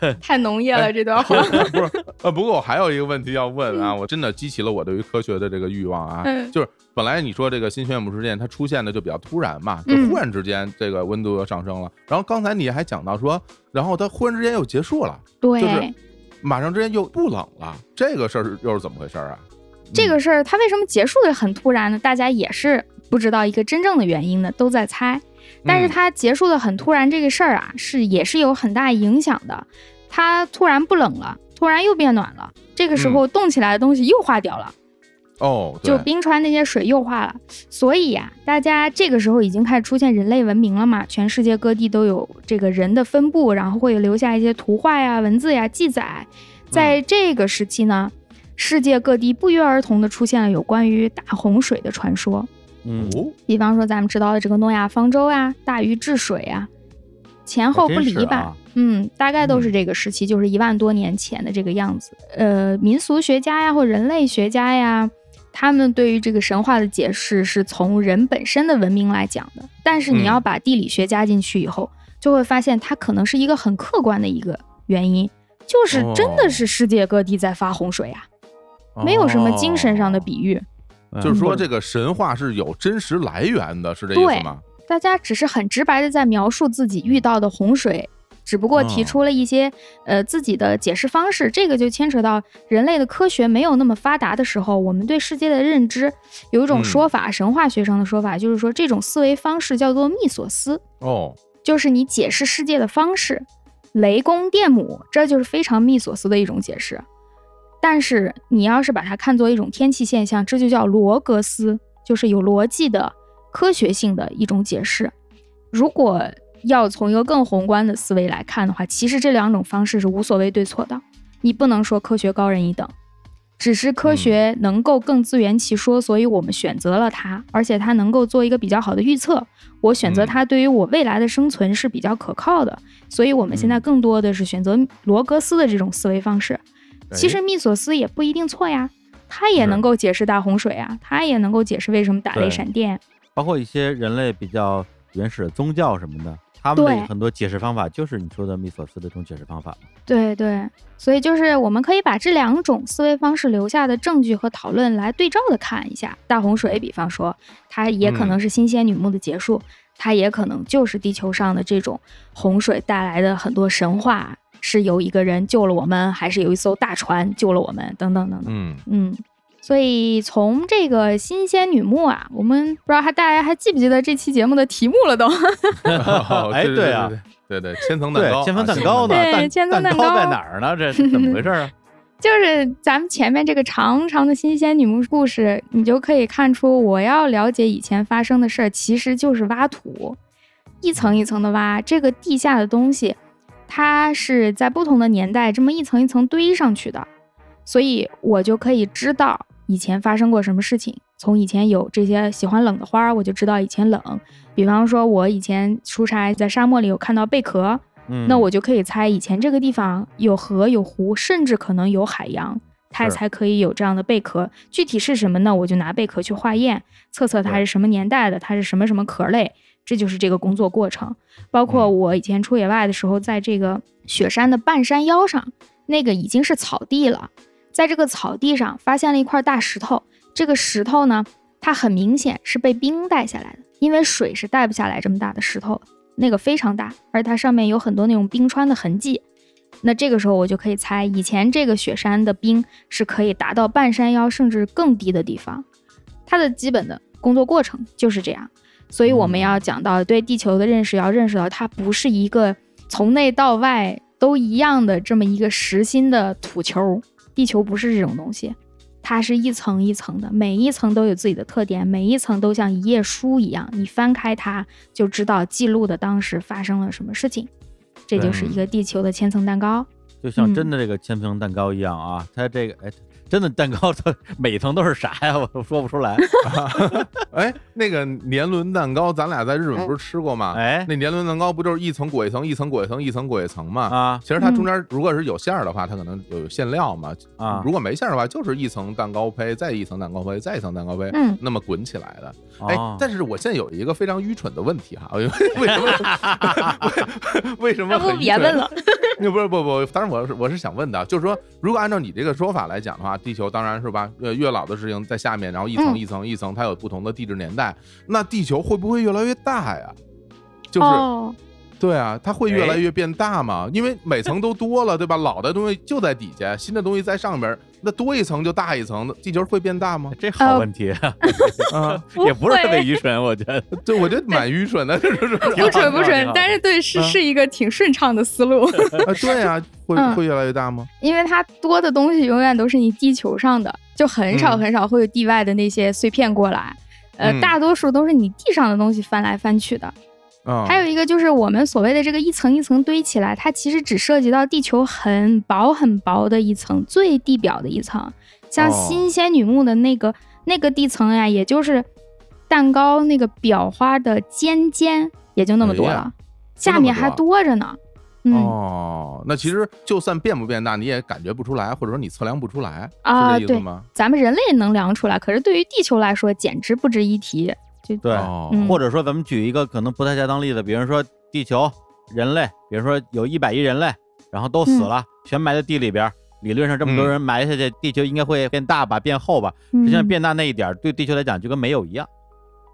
哎 太农业了这段话。不是，呃，不过我还有一个问题要问啊，我真的激起了我对于科学的这个欲望啊，嗯就是本来你说这个新宣布事件它出现的就比较突然嘛，就嗯忽然之间这个温度又上升了，然后刚才你还讲到说，然后它忽然之间又结束了，对，就是马上之间又不冷了，这个事儿又是怎么回事儿啊？这个事儿它为什么结束的很突然呢？大家也是不知道一个真正的原因的，都在猜。但是嗯它结束的很突然，这个事儿啊，是也是有很大影响的。它突然不冷了，突然又变暖了，这个时候冻起来的东西又化掉了，哦，对就冰川那些水又化了。所以呀、大家这个时候已经开始出现人类文明了嘛，全世界各地都有这个人的分布，然后会留下一些图画呀、文字呀记载。在这个时期呢，世界各地不约而同的出现了有关于大洪水的传说。比方说咱们知道的这个诺亚方舟啊、大禹治水啊，前后不离吧？嗯，大概都是这个时期，就是一万多年前的这个样子。呃，民俗学家呀或人类学家呀，他们对于这个神话的解释是从人本身的文明来讲的，但是你嗯。要把地理学加进去以后，就会发现它可能是一个很客观的一个原因，就是真哦。的是世界各地在发洪水啊，没有什么精神上的哦。比喻。就是说嗯这个神话是有真实来源的，是这意思吗？大家只是很直白的在描述自己遇到的洪水，只不过提出了一些、呃自己的解释方式。这个就牵扯到人类的科学没有那么发达的时候，我们对世界的认知有一种嗯说法，神话学上的说法就是说这种思维方式叫做密索斯，哦，就是你解释世界的方式。雷公电母，这就是非常密索斯的一种解释。但是你要是把它看作一种天气现象，这就叫罗格斯，就是有逻辑的、科学性的一种解释。如果要从一个更宏观的思维来看的话，其实这两种方式是无所谓对错的，你不能说科学高人一等。只是科学能够更自圆其说，所以我们选择了它，而且它能够做一个比较好的预测。我选择它对于我未来的生存是比较可靠的，所以我们现在更多的是选择罗格斯的这种思维方式。其实密索斯也不一定错呀，他也能够解释大洪水啊，他也能够解释为什么打雷闪电，包括一些人类比较原始的宗教什么的。他们的很多解释方法就是你说的密索斯的这种解释方法。对对，所以就是我们可以把这两种思维方式留下的证据和讨论来对照的看一下。大洪水，比方说，它也可能是新仙女墓的结束，它也可能就是地球上的这种洪水带来的很多神话，是有一个人救了我们，还是有一艘大船救了我们，等等等等。嗯嗯。所以从这个新鲜女墓啊，我们不知道还大家还记不记得这期节目的题目了都？哎，对啊，对对，千层蛋糕，千层蛋糕呢？对，千层蛋糕在哪儿呢？这是怎么回事啊？就是咱们前面这个长长的新鲜女墓故事，你就可以看出，我要了解以前发生的事儿，其实就是挖土，一层一层的挖这个地下的东西，它是在不同的年代这么一层一层堆上去的，所以我就可以知道。以前发生过什么事情？从以前有这些喜欢冷的花，我就知道以前冷。比方说，我以前出差在沙漠里有看到贝壳，那我就可以猜以前这个地方有河有湖，甚至可能有海洋，它才可以有这样的贝壳。具体是什么呢？我就拿贝壳去化验，测测它是什么年代的，它是什么什么壳类。这就是这个工作过程。包括我以前出野外的时候，在这个雪山的半山腰上，那个已经是草地了。在这个草地上发现了一块大石头，这个石头呢，它很明显是被冰带下来的，因为水是带不下来这么大的石头，那个非常大，而它上面有很多那种冰川的痕迹。那这个时候我就可以猜，以前这个雪山的冰是可以达到半山腰甚至更低的地方。它的基本的工作过程就是这样，所以我们要讲到对地球的认识，要认识到它不是一个从内到外都一样的这么一个实心的土球。地球不是这种东西，它是一层一层的，每一层都有自己的特点，每一层都像一页书一样，你翻开它就知道记录的当时发生了什么事情。这就是一个地球的千层蛋糕，就像真的这个千层蛋糕一样啊，它这个哎。真的蛋糕它每层都是啥呀？我都说不出来。哎，那个年轮蛋糕，咱俩在日本不是吃过吗？哎，那年轮蛋糕不就是一层裹一层，一层裹一层，一层裹一层吗？啊，其实它中间如果是有馅儿的话，它可能有馅料嘛。啊，如果没馅儿的话，就是一层蛋糕胚，再一层蛋糕胚，再一层蛋糕胚，嗯，那么滚起来的。哎，但是我现在有一个非常愚蠢的问题哈，为什么？为什么？不别问了。不是不不，当然我是我是想问的，就是说，如果按照你这个说法来讲的话。地球当然是吧，呃，越老的事情在下面，然后一层一层一层，它有不同的地质年代。那地球会不会越来越大呀？就是，对啊，它会越来越变大吗？因为每层都多了，对吧？老的东西就在底下，新的东西在上边，那多一层就大一层，地球会变大吗？这好问题 啊，也不是特别愚蠢，我觉得，对，我觉得蛮愚蠢的，不蠢不蠢，但是对，是是一个挺顺畅的思路。啊，对啊。会会越来越大吗？因为它多的东西永远都是你地球上的，就很少很少会有地外的那些碎片过来。呃，大多数都是你地上的东西翻来翻去的。还有一个就是我们所谓的这个一层一层堆起来，它其实只涉及到地球很薄很薄的一层，最地表的一层。像新仙女木的那个那个地层呀，也就是蛋糕那个裱花的尖尖，也就那么多了，下面还多着呢。哦，那其实就算变不变大，你也感觉不出来，或者说你测量不出来啊？对吗？咱们人类能量出来，可是对于地球来说，简直不值一提。就对，或者说咱们举一个可能不太恰当例子，比如说地球人类，比如说有一百亿人类，然后都死了，全埋在地里边，理论上这么多人埋下去，地球应该会变大吧，变厚吧？实际上变大那一点，对地球来讲就跟没有一样。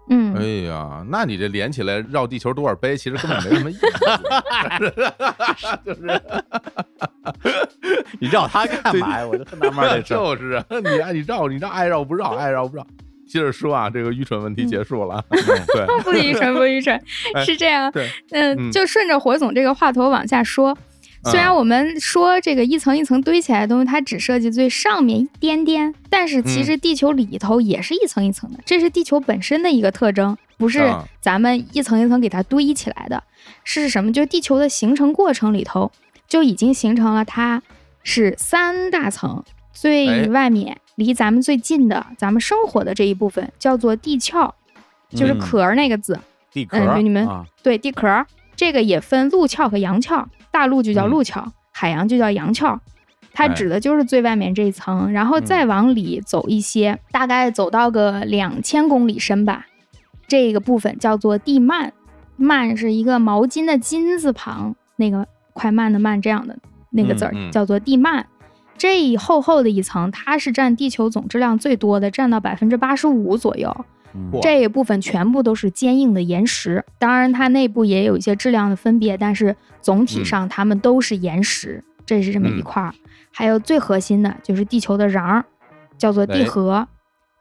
嗯，哎呀，那你这连起来绕地球多少杯，其实根本没什么意思，就是，你绕它干嘛呀？我就特纳闷儿，就是啊，你爱你绕，你绕爱绕不绕，爱绕不绕。接着说啊，这个愚蠢问题结束了，对，不愚蠢不愚蠢，是这样，嗯，就顺着火总这个话头往下说。虽然我们说这个一层一层堆起来的东西，它只涉及最上面一点点，但是其实地球里头也是一层一层的，这是地球本身的一个特征。不是啊。咱们一层一层给它堆起来的，是什么？就是地球的形成过程里头就已经形成了，它是三大层，哎。最外面离咱们最近的，咱们生活的这一部分叫做地壳，就是嗯壳儿那个字，地壳嗯对你们啊对，地壳儿这个也分陆壳和洋壳，大陆就叫陆壳，海洋就叫洋壳。它哎指的就是最外面这一层，然后再往里走一些，大概走到个两千公里深吧。这个部分叫做地幔，幔是一个毛巾的巾字旁，那个快慢的慢这样的那个字儿、嗯嗯叫做地幔。这一厚厚的一层，它是占地球总质量最多的，占到百分之八十五左右。这一部分全部都是坚硬的岩石，当然它内部也有一些质量的分别，但是总体上它们都是岩石，这是这么一块儿。还有最核心的就是地球的瓤儿，叫做地核。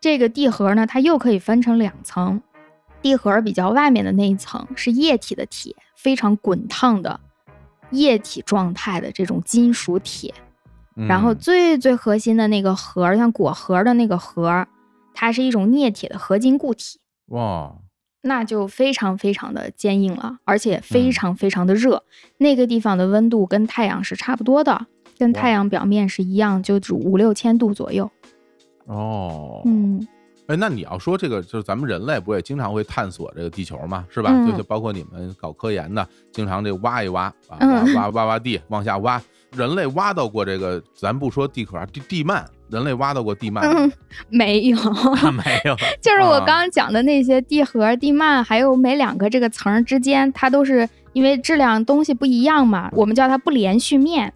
这个地核呢，它又可以分成两层，地核比较外面的那一层是液体的铁，非常滚烫的液体状态的这种金属铁。然后嗯最最核心的那个核儿，像果核的那个核儿，它是一种镍铁的合金固体，哇，那就非常非常的坚硬了，而且嗯非常非常的热。那个地方的温度跟太阳是差不多的，跟太阳表面是一样，就只五六千度左右。哦，嗯，哎，那你要说这个，就是咱们人类不也经常会探索这个地球嘛，是吧？嗯就是包括你们搞科研的，经常这挖一挖，啊，挖挖挖地，往下挖。人类挖到过这个，咱不说地壳，地地幔，人类挖到过地幔。吗。嗯，没有，没有，就是我啊。刚刚讲的那些地核、地幔，还有每两个这个层儿之间，它都是因为质量东西不一样嘛，我们叫它不连续面。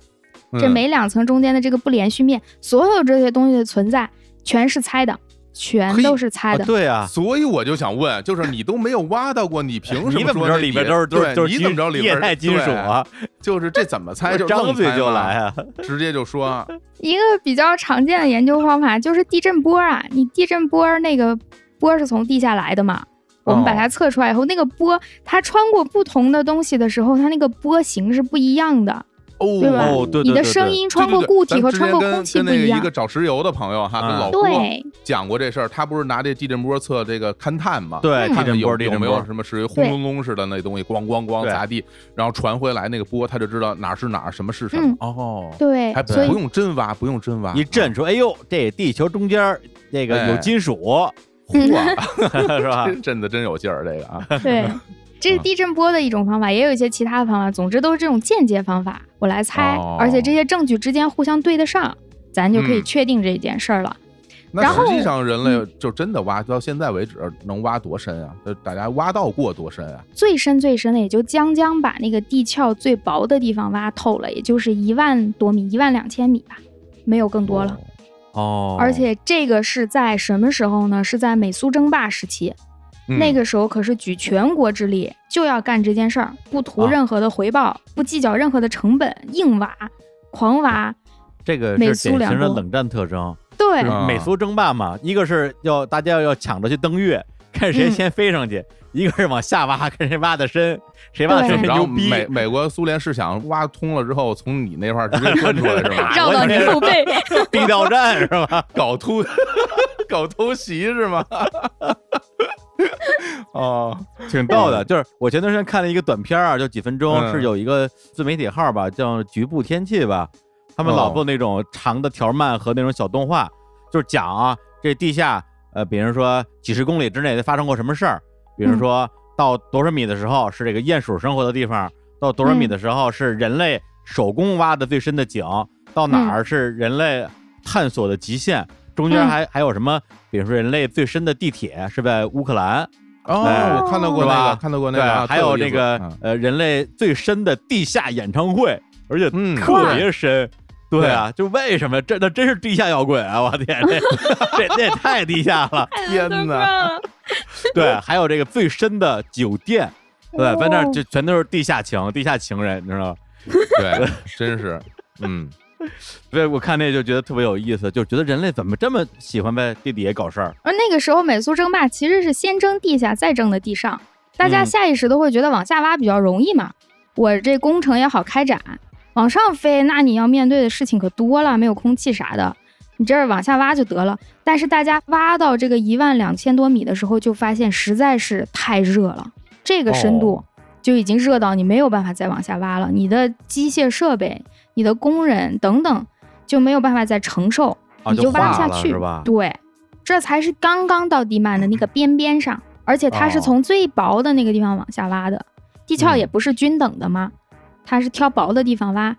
这嗯每两层中间的这个不连续面，所有这些东西的存在全是猜的，全都是猜啊的。对啊，所以我就想问，就是你都没有挖到过，你凭什你怎么么说那知道里边都是都是对都是金你怎么知道里边液态金属啊？就是这怎么猜？就张嘴就来啊！直接就说一个比较常见的研究方法就是地震波啊，你地震波那个波是从地下来的嘛，我们把它测出来以后，那个波它穿过不同的东西的时候，它那个波形是不一样的，哦，对吧？哦对对你的对对声音穿对对对。过固体和咱之前跟穿过空气不一样跟那个一个。找石油的朋友哈，跟啊老郭对，讲过这事儿，他不是拿这地震波测这个勘探嘛？对，嗯。地震波，看看有有地震波，没有什么石油轰隆隆似的那东西，咣咣咣砸地，然后传回来那个波，他就知道哪儿是哪儿，什么是什么。嗯。哦，对还，不用真挖，不用真挖，一震说：“哎呦，这地球中间儿这个有哎。金属，嚯，是吧？震的真有劲儿，这个啊，对，这是地震波的一种方法，也有一些其他的方法。总之都是这种间接方法，我来猜，哦而且这些证据之间互相对得上，咱就可以嗯确定这件事儿了。那实际上人类就真的挖到现在为止能挖多深啊？就大家挖到过多深啊？最深最深的也就将将把那个地壳最薄的地方挖透了，也就是一万多米，一万两千米吧，没有更多了。哦，而且这个是在什么时候呢？是在美苏争霸时期，嗯那个时候可是举全国之力就要干这件事儿，不图啊任何的回报，不计较任何的成本，硬挖，狂挖。这个美是典苏两国型的冷战特征，对，啊美苏争霸嘛，一个是要大家要抢着去登月，看谁嗯先飞上去；一个是往下挖，看谁挖的深，谁挖的深然后牛逼。美美国苏联是想挖通了之后，从你那块儿直接 钻出来是吧？绕到你后背。地道战是吧？搞突 搞偷袭是吗？哦，挺逗的。就是我前段时间看了一个短片儿啊，就几分钟，嗯。是有一个自媒体号吧，叫局部天气吧，他们老哦做那种长的条漫和那种小动画，就是讲啊，这地下呃，比如说几十公里之内发生过什么事儿，比如说到多少米的时候是这个鼹鼠生活的地方，到多少米的时候是人类手工挖的最深的井，到哪儿是人类探索的极限，中间嗯还还有什么，比如说人类最深的地铁是在乌克兰。哦，哎我看到过那是吧个，看到过那个还有特意思那个嗯呃，人类最深的地下演唱会，而且嗯特别深。对啊，就为什么这那真是地下摇滚啊！我天，这这这也太地下了。天哪！对，还有这个最深的酒店，对，在那就全都是地下情、地下情人，你知道吗？对，真是，嗯，所以我看那就觉得特别有意思，就觉得人类怎么这么喜欢在地底下搞事儿？而那个时候美苏争霸其实是先争地下，再争的地上，大家嗯下意识都会觉得往下挖比较容易嘛，我这工程也好开展。往上飞，那你要面对的事情可多了，没有空气啥的。你这儿往下挖就得了。但是大家挖到这个一万两千多米的时候，就发现实在是太热了，这个深度哦就已经热到你没有办法再往下挖了，你的机械设备、你的工人等等就没有办法再承受，啊你就挖不下去？对，这才是刚刚到地幔的那个边边上，而且它是哦从最薄的那个地方往下挖的，地壳嗯也不是均等的嘛，它是挑薄的地方挖，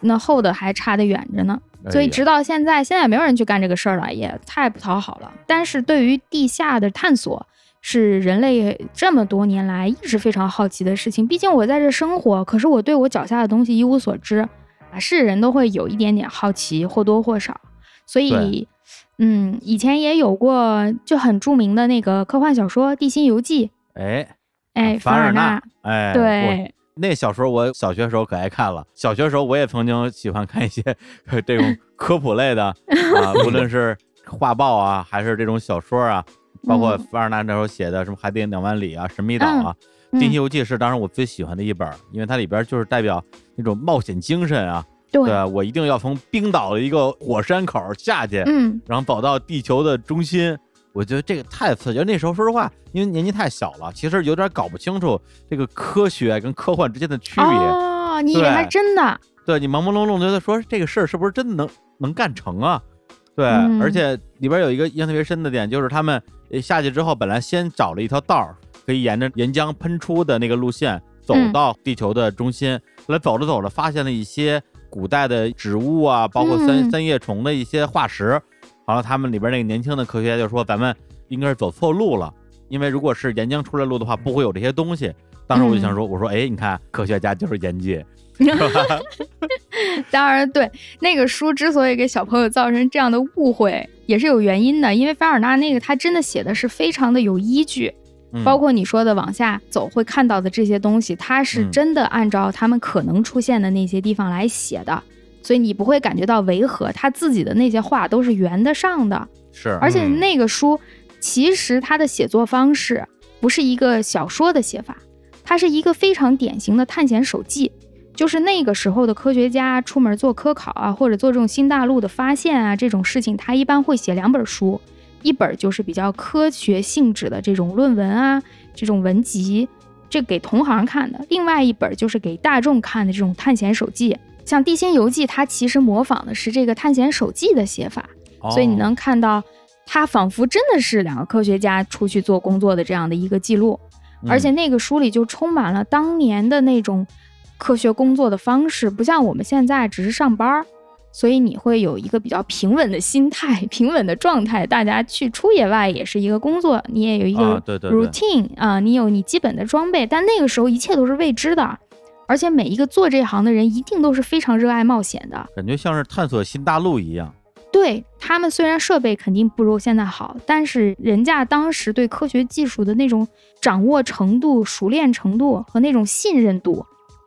那厚的还差得远着呢。所以直到现在，现在没有人去干这个事儿了，也太不讨好了。但是对于地下的探索，是人类这么多年来一直非常好奇的事情。毕竟我在这生活，可是我对我脚下的东西一无所知啊，是人都会有一点点好奇，或多或少。所以，嗯，以前也有过就很著名的那个科幻小说《地心游记》，哎，哎，凡尔纳纳，，哎，对，那小说我小学时候可爱看了，小学时候我也曾经喜欢看一些呃 这种科普类的啊，无论是画报啊，还是这种小说啊，包括嗯。凡尔纳那时候写的什么《海底两万里》啊，《神秘岛》啊，嗯地心游记》是当时我最喜欢的一本，因为它里边就是代表那种冒险精神啊，对？我一定要从冰岛的一个火山口下去，嗯，然后走到地球的中心。我觉得这个太刺激了。那时候说实话，因为年纪太小了，其实有点搞不清楚这个科学跟科幻之间的区别。哦，你以为真的？对你朦朦胧胧觉得说这个事儿是不是真的能能干成啊？对，嗯而且里边有一个印象特别深的点，就是他们呃下去之后，本来先找了一条道儿，可以沿着岩浆喷出的那个路线走嗯到地球的中心。后来走着走着，发现了一些古代的植物啊，包括三、嗯三叶虫的一些化石。好像他们里边那个年轻的科学家就说，咱们应该是走错路了，因为如果是岩浆出来路的话，不会有这些东西。当时我就想说，我说，哎，你看，科学家就是严谨，当然，对那个书之所以给小朋友造成这样的误会，也是有原因的。因为凡尔纳那个他真的写的是非常的有依据，嗯包括你说的往下走会看到的这些东西，他是嗯真的按照他们可能出现的那些地方来写的，所以你不会感觉到违和。他自己的那些话都是圆得上的，是，而且嗯那个书其实它的写作方式不是一个小说的写法，它是一个非常典型的探险手记。就是那个时候的科学家出门做科考啊，或者做这种新大陆的发现啊这种事情，他一般会写两本书，一本就是比较科学性质的这种论文啊，这种文集，这给同行看的；另外一本就是给大众看的这种探险手记。像《地心游记》，它其实模仿的是这个探险手记的写法，所以你哦能看到，它仿佛真的是两个科学家出去做工作的这样的一个记录，嗯而且那个书里就充满了当年的那种科学工作的方式，不像我们现在只是上班儿，所以你会有一个比较平稳的心态、平稳的状态。大家去出野外也是一个工作，你也有一个啊对对对 routine 啊，你有你基本的装备，但那个时候一切都是未知的。而且每一个做这行的人一定都是非常热爱冒险的，感觉像是探索新大陆一样。对他们虽然设备肯定不如现在好，但是人家当时对科学技术的那种掌握程度、熟练程度和那种信任度，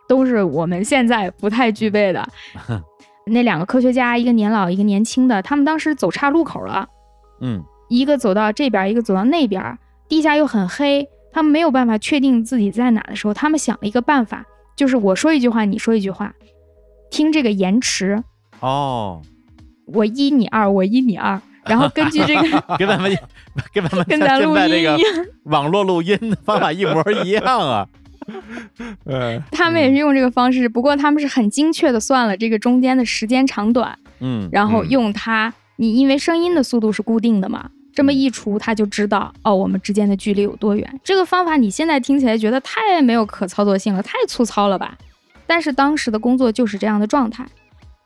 都是我们现在不太具备的。那两个科学家，一个年老，一个年轻的，他们当时走岔路口了，嗯，一个走到这边，一个走到那边，地下又很黑，他们没有办法确定自己在哪的时候，他们想了一个办法，就是我说一句话，你说一句话，听这个延迟，哦，我一你二，我一你二，然后根据这个跟咱们跟咱们跟咱录音现在这个一样，网络录音的方法一模一样啊。呃，他们也是用这个方式，不过他们是很精确的算了这个中间的时间长短，嗯，然后嗯用它，你因为声音的速度是固定的嘛，这么一除，他就知道哦我们之间的距离有多远。这个方法你现在听起来觉得太没有可操作性了，太粗糙了吧？但是当时的工作就是这样的状态。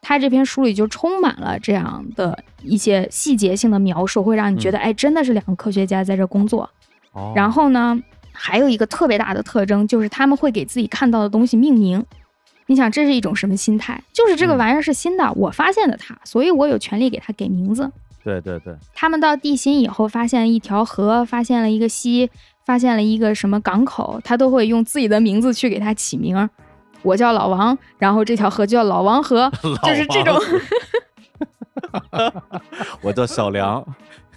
他这篇书里就充满了这样的一些细节性的描述，会让你觉得，哎，真的是两个科学家在这工作。哦然后呢，还有一个特别大的特征，就是他们会给自己看到的东西命名。你想，这是一种什么心态？就是这个嗯玩意儿是新的，我发现的它，所以我有权利给它给名字。对对对，他们到地心以后，发现了一条河，发现了一个溪，发现了一个什么港口，他都会用自己的名字去给它起名儿。我叫老王，然后这条河就叫老王河，就是这种。我叫小梁，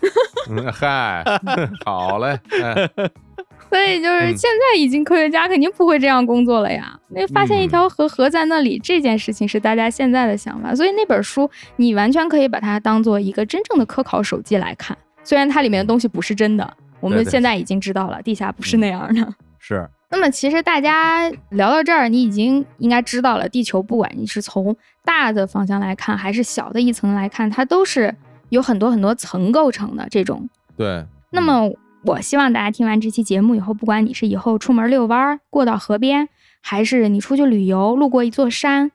嗯，嗨，好嘞，哎，所以就是嗯现在已经科学家肯定不会这样工作了呀。那发现一条河，河在那里，这件事情是大家现在的想法。所以那本书你完全可以把它当做一个真正的科考手记来看，虽然它里面的东西不是真的，我们现在已经知道了，地下不是那样的。是，那么其实大家聊到这儿，你已经应该知道了，地球不管你是从大的方向来看，还是小的一层来看，它都是有很多很多层构成的这种。对，那么我希望大家听完这期节目以后，不管你是以后出门遛弯儿过到河边，还是你出去旅游路过一座山，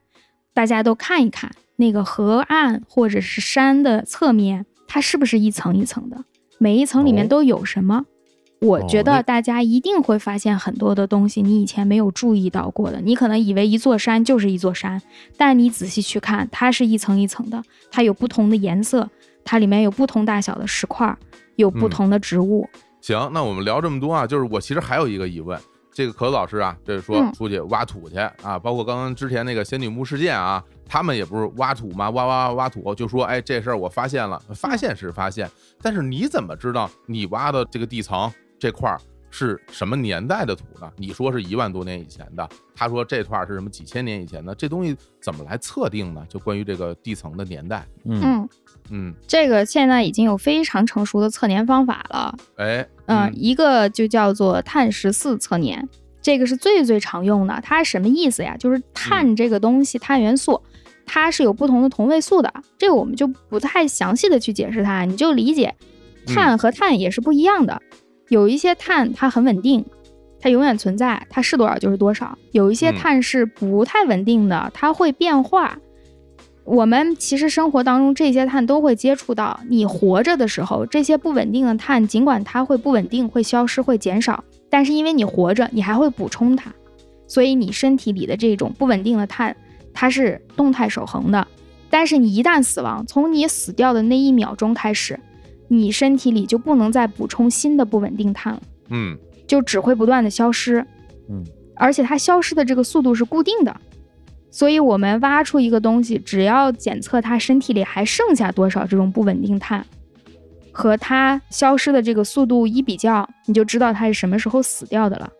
大家都看一看那个河岸或者是山的侧面，它是不是一层一层的，每一层里面哦都有什么。我觉得大家一定会发现很多的东西，你以前没有注意到过的。你可能以为一座山就是一座山，但你仔细去看，它是一层一层的，它有不同的颜色，它里面有不同大小的石块，有不嗯同的植物。行，那我们聊这么多啊，就是我其实还有一个疑问，这个可子老师啊，这是说嗯出去挖土去啊，包括刚刚之前那个仙女木事件啊，他们也不是挖土吗？挖挖挖挖土，就说哎这事儿我发现了，发现是发现，但是你怎么知道你挖的这个地层这块儿是什么年代的土呢？你说是一万多年以前的，他说这块儿是什么几千年以前的，这东西怎么来测定呢？就关于这个地层的年代，嗯嗯，嗯，这个现在已经有非常成熟的测年方法了。哎，嗯，一个就叫做碳十四测年，这个是最最常用的。它什么意思呀？就是碳这个东西，碳元素，它是有不同的同位素的。这个我们就不太详细的去解释它，你就理解碳和碳也是不一样的。有一些碳它很稳定，它永远存在，它是多少就是多少。有一些嗯碳是不太稳定的，它会变化。我们其实生活当中这些碳都会接触到。你活着的时候，这些不稳定的碳，尽管它会不稳定、会消失、会减少，但是因为你活着，你还会补充它，所以你身体里的这种不稳定的碳，它是动态守恒的。但是你一旦死亡，从你死掉的那一秒钟开始，你身体里就不能再补充新的不稳定碳了，嗯就只会不断的消失。嗯，而且它消失的这个速度是固定的，所以我们挖出一个东西，只要检测它身体里还剩下多少这种不稳定碳，和它消失的这个速度一比较，你就知道它是什么时候死掉的了。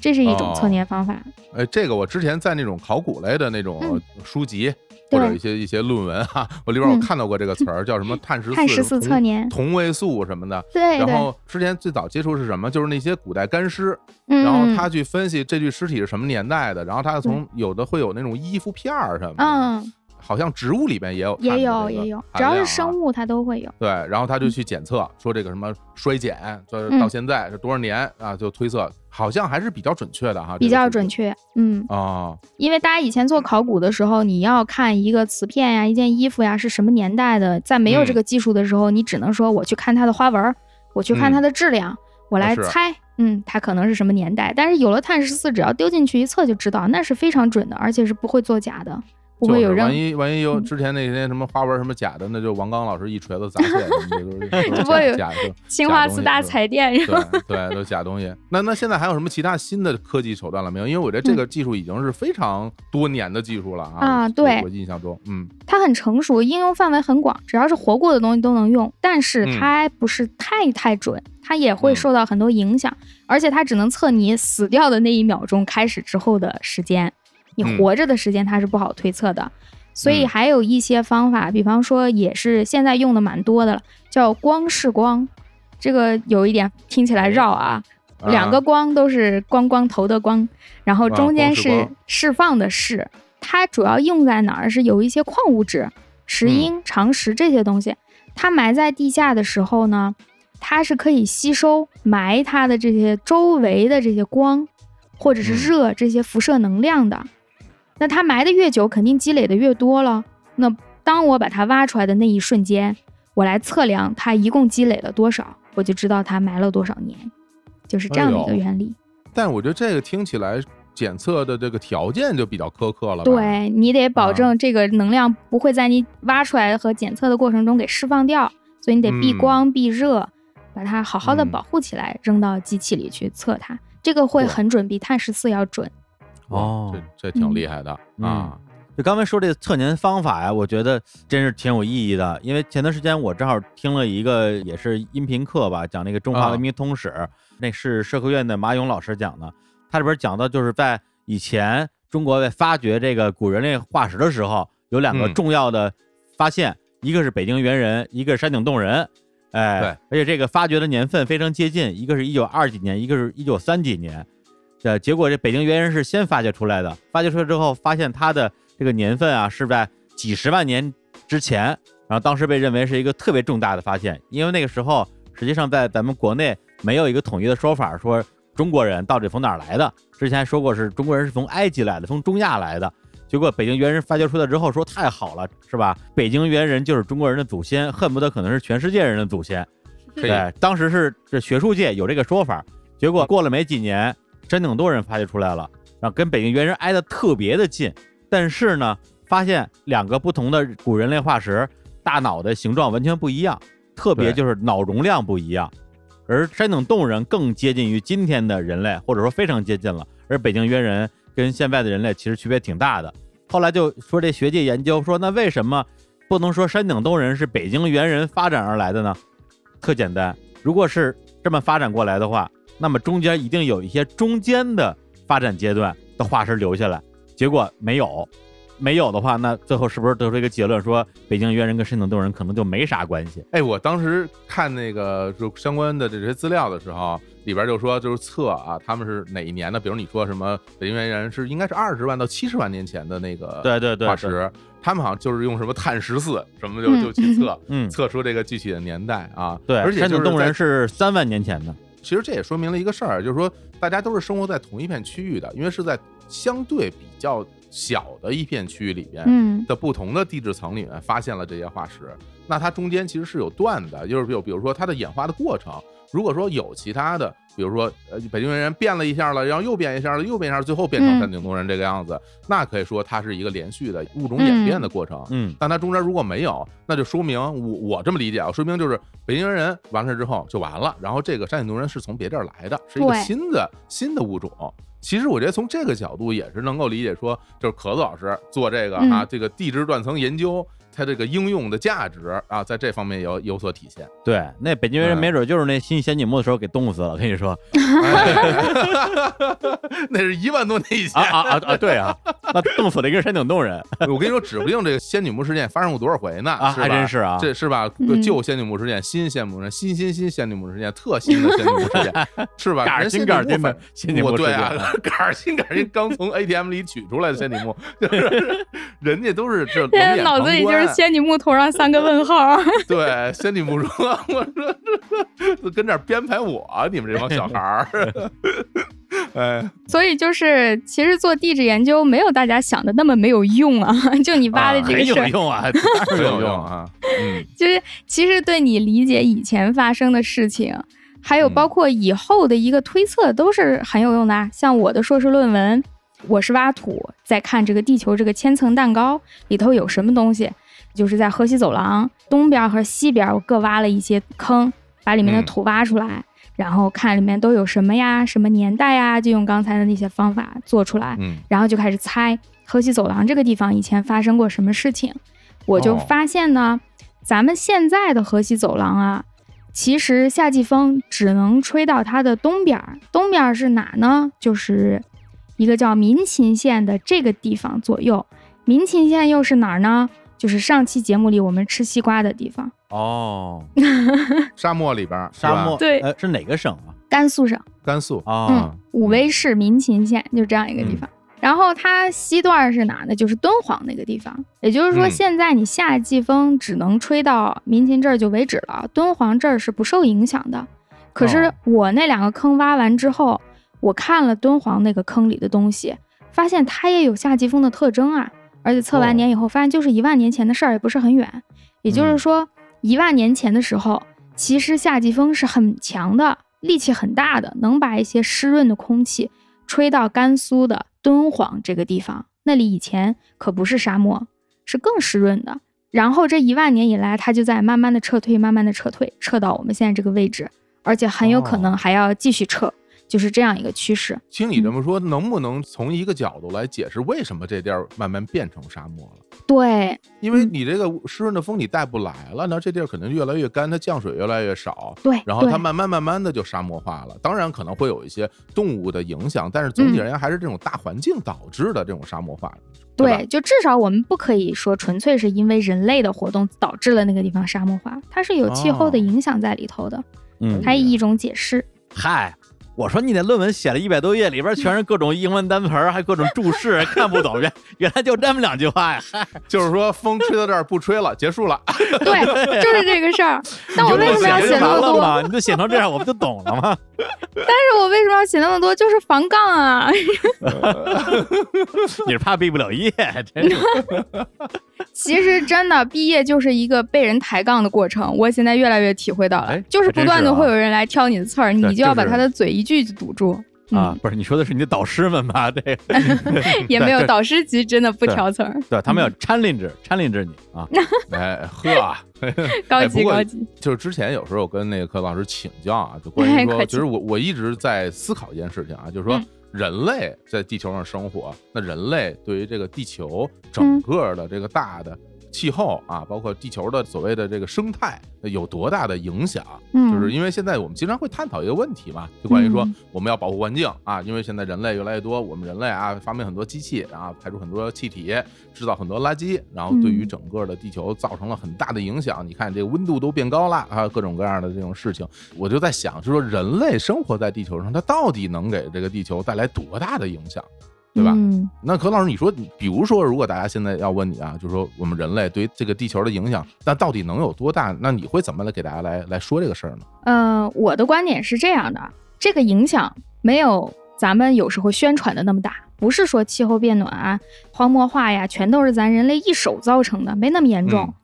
这是一种测年方法。哎，这个我之前在那种考古类的那种嗯书籍、或者一些一些论文哈、我里边我嗯看到过这个词儿，叫什么碳十四、碳十四测年，同位素什么的。对对，然后之前最早接触是什么？就是那些古代干尸，嗯，然后他去分析这具尸体是什么年代的，然后他从有的会有那种衣服片儿什么的，嗯好像植物里边也有也有也有，只要是生物它都会有。对，然后他就去检测，说这个什么衰减，就是嗯。到现在是多少年啊，就推测好像还是比较准确的哈，比较准确确，嗯，啊，因为大家以前做考古的时候，你要看一个瓷片呀、一件衣服呀是什么年代的，在没有这个技术的时候，你只能说我去看它的花纹儿，我去看它的质量，我来猜，嗯，它可能是什么年代。但是有了碳十四，只要丢进去一测就知道，那是非常准的，而且是不会作假的，不会有任就是万一万一有嗯之前那些什么花纹什么假的，那就王刚老师一锤子砸碎，什么这都是都是这不会有假假的。青花瓷大彩电是吧？对对，都是假东西。那那现在还有什么其他新的科技手段了没有？因为我觉得这个技术已经是非常多年的技术了啊。啊对我印象中，嗯它很成熟，应用范围很广，只要是活过的东西都能用，但是嗯它不是太太准，它也会嗯受到很多影响，而且它只能测你死掉的那一秒钟开始之后的时间，你嗯活着的时间它是不好推测的。所以嗯还有一些方法，比方说也是现在用的蛮多的了，叫光视光，这个有一点听起来绕啊，啊两个光都是光光头的光，然后啊中间是释放的释。它主要用在哪儿？是有一些矿物质、石英、长石这些东西，它埋在地下的时候呢，它是可以吸收埋它的这些周围的这些光，或者是嗯热这些辐射能量的。那它埋的越久，肯定积累的越多了。那当我把它挖出来的那一瞬间，我来测量它一共积累了多少，我就知道它埋了多少年，就是这样的一个原理。但我觉得这个听起来检测的这个条件就比较苛刻了。对你得保啊证这个能量不会在你挖出来和检测的过程中给释放掉，所以你得避嗯光、避热，把它好好的嗯保护起来，扔到机器里去测它。这个会很准，比碳十四要准。哇哦这这挺厉害的嗯啊。就刚才说这个测年方法呀，我觉得真是挺有意义的。因为前段时间我正好听了一个也是音频课吧，讲那个中华啊文明通史，那是社科院的马勇老师讲的。他里边讲到，就是在以前中国在发掘这个古人类化石的时候，有两个嗯重要的发现，一个是北京猿人，一个是山顶洞人。哎，对而且这个发掘的年份非常接近，一个是一九二几年，一个是一九三几年。呃，结果这北京猿人是先发掘出来的，发掘出来之后，发现它的这个年份啊是在几十万年之前，然后当时被认为是一个特别重大的发现，因为那个时候实际上在咱们国内没有一个统一的说法，说中国人到底从哪儿来的。之前说过是中国人是从埃及来的，从中亚来的。结果北京猿人发掘出来之后，说太好了，是吧？北京猿人就是中国人的祖先，恨不得可能是全世界人的祖先。对，当时是这学术界有这个说法，结果过了没几年，山顶洞人发掘出来了，然后跟北京猿人挨得特别的近，但是呢，发现两个不同的古人类化石大脑的形状完全不一样，特别就是脑容量不一样，而山顶洞人更接近于今天的人类，或者说非常接近了，而北京猿人跟现在的人类其实区别挺大的。后来就说这学界研究说，那为什么不能说山顶洞人是北京猿人发展而来的呢？特简单，如果是这么发展过来的话，那么中间一定有一些中间的发展阶段的化石留下来，结果没有，没有的话，那最后是不是得出一个结论，说北京猿人跟山顶洞人可能就没啥关系？哎，我当时看那个就相关的这些资料的时候，里边就说就是测啊，他们是哪一年的？比如你说什么北京猿人是应该是二十万到七十万年前的那个对对对对化石，他们好像就是用什么碳十四什么就嗯就去测，嗯，测出这个具体的年代啊。对，而且山顶洞人是三万年前的，其实这也说明了一个事儿，就是说大家都是生活在同一片区域的，因为是在相对比较小的一片区域里边。嗯的不同的地质层里面发现了这些化石，那它中间其实是有断的，就是比如比如说它的演化的过程。如果说有其他的，比如说呃北京猿人变了一下了，然后又变一下了，又变一下，最后变成嗯山顶洞人这个样子，那可以说它是一个连续的物种演变的过程。嗯，但它中间如果没有，那就说明我我这么理解啊，说明就是北京猿人完事之后就完了，然后这个山顶洞人是从别地儿来的，是一个新的新的物种。其实我觉得从这个角度也是能够理解说，就是壳子老师做这个啊，嗯这个地质断层研究，它这个应用的价值啊，在这方面有有所体现。对，那北京人嗯没准就是那新仙女木的时候给冻死了，我跟你说 那是一万多年以前啊啊啊啊！对啊，那冻死了一个山顶洞人 我跟你说，指不定这个仙女木事件发生过多少回呢？啊，还真是啊，这是吧？嗯旧仙女木事件、新仙女木事件、新新新仙女木事件、特新的仙女木事件，是吧？杆儿人新杆儿新的的仙女木事我对啊件，，杆儿新杆儿新刚从 ATM 里取出来的仙女木，就是人家都是这冷现在眼脑子里旁观就是仙女木头上三个问号。对仙女木说，我说跟这儿编排我，你们这帮小孩儿，哎，所以就是，其实做地质研究没有大家想的那么没有用啊。就你挖的这个很事儿，有用啊，当然很有有用用啊，嗯，就是其实对你理解以前发生的事情，还有嗯包括以后的一个推测，都是很有用的啊。像我的硕士论文，我是挖土，在看这个地球这个千层蛋糕里头有什么东西，就是在河西走廊东边和西边，我各挖了一些坑，把里面的嗯土挖出来。然后看里面都有什么呀，什么年代呀，就用刚才的那些方法做出来。嗯然后就开始猜河西走廊这个地方以前发生过什么事情。我就哦发现呢，咱们现在的河西走廊啊，其实夏季风只能吹到它的东边儿，东边儿是哪呢？就是一个叫民勤县的这个地方左右。民勤县又是哪儿呢？就是上期节目里我们吃西瓜的地方，哦，沙漠里边儿沙漠对呃是哪个省啊？甘肃省。甘肃哦嗯，武威市民勤县就这样一个地方。然后它西段是哪呢？就是敦煌那个地方。也就是说，嗯现在你夏季风只能吹到民勤这儿就为止了，敦煌这儿是不受影响的。可是哦我那两个坑挖完之后，我看了敦煌那个坑里的东西，发现它也有夏季风的特征啊。而且测哦完年以后，发现就是一万年前的事儿，也不是很远。也就是嗯说，一万年前的时候，其实夏季风是很强的，力气很大的，能把一些湿润的空气吹到甘肃的敦煌这个地方。那里以前可不是沙漠，是更湿润的。然后这一万年以来，它就在慢慢的撤退，慢慢的撤退，撤到我们现在这个位置，而且很有可能还要继续撤。就是这样一个趋势。听你这么说，能不能从一个角度来解释为什么这地儿慢慢变成沙漠了？对，因为嗯你这个湿润的风你带不来了，那这地儿可能越来越干，它降水越来越少，对，然后它慢慢慢慢的就沙漠化了。当然可能会有一些动物的影响，但是总体而言还是这种大环境导致的这种沙漠化。对对，就至少我们不可以说纯粹是因为人类的活动导致了那个地方沙漠化，它是有气候的哦影响在里头的，嗯，它以一种解释。嗨，我说你那论文写了一百多页，里边全是各种英文单词儿，还各种注释，看不懂。原原来就这么两句话呀！就是说风吹到这儿不吹了，结束了。对，就是这个事儿。那我为什么要写那么多？你就写成这样，我不就懂了吗？但是我为什么要写那么多？就是防杠啊！你是怕毕不了业，真是。其实真的毕业就是一个被人抬杠的过程，我现在越来越体会到了哎，就是不断的会有人来挑你的刺儿，对你就要把他的嘴一句就堵住。啊嗯，，不是，你说的是你的导师们吧？对，也没有导师级真的不挑词儿，对，他们要 challenge challenge 你啊。哎呵，高哎不过级高级。就是之前有时候我跟那个柯老师请教啊，就关于说，其实我我一直在思考一件事情啊，就是说嗯人类在地球上生活，那人类对于这个地球嗯整个的这个大的气候啊，包括地球的所谓的这个生态有多大的影响？嗯，就是因为现在我们经常会探讨一个问题嘛，就关于说嗯我们要保护环境啊，因为现在人类越来越多，我们人类啊发明很多机器，然后排出很多气体，制造很多垃圾，然后对于嗯整个的地球造成了很大的影响。你看这个温度都变高了啊，各种各样的这种事情，我就在想，就说人类生活在地球上，它到底能给这个地球带来多大的影响？对吧？嗯那何老师，你说，比如说，如果大家现在要问你啊，就是说我们人类对于这个地球的影响，那到底能有多大？那你会怎么来给大家来来说这个事儿呢？呃，我的观点是这样的，这个影响没有咱们有时候宣传的那么大，不是说气候变暖啊、荒漠化呀，全都是咱人类一手造成的，没那么严重。嗯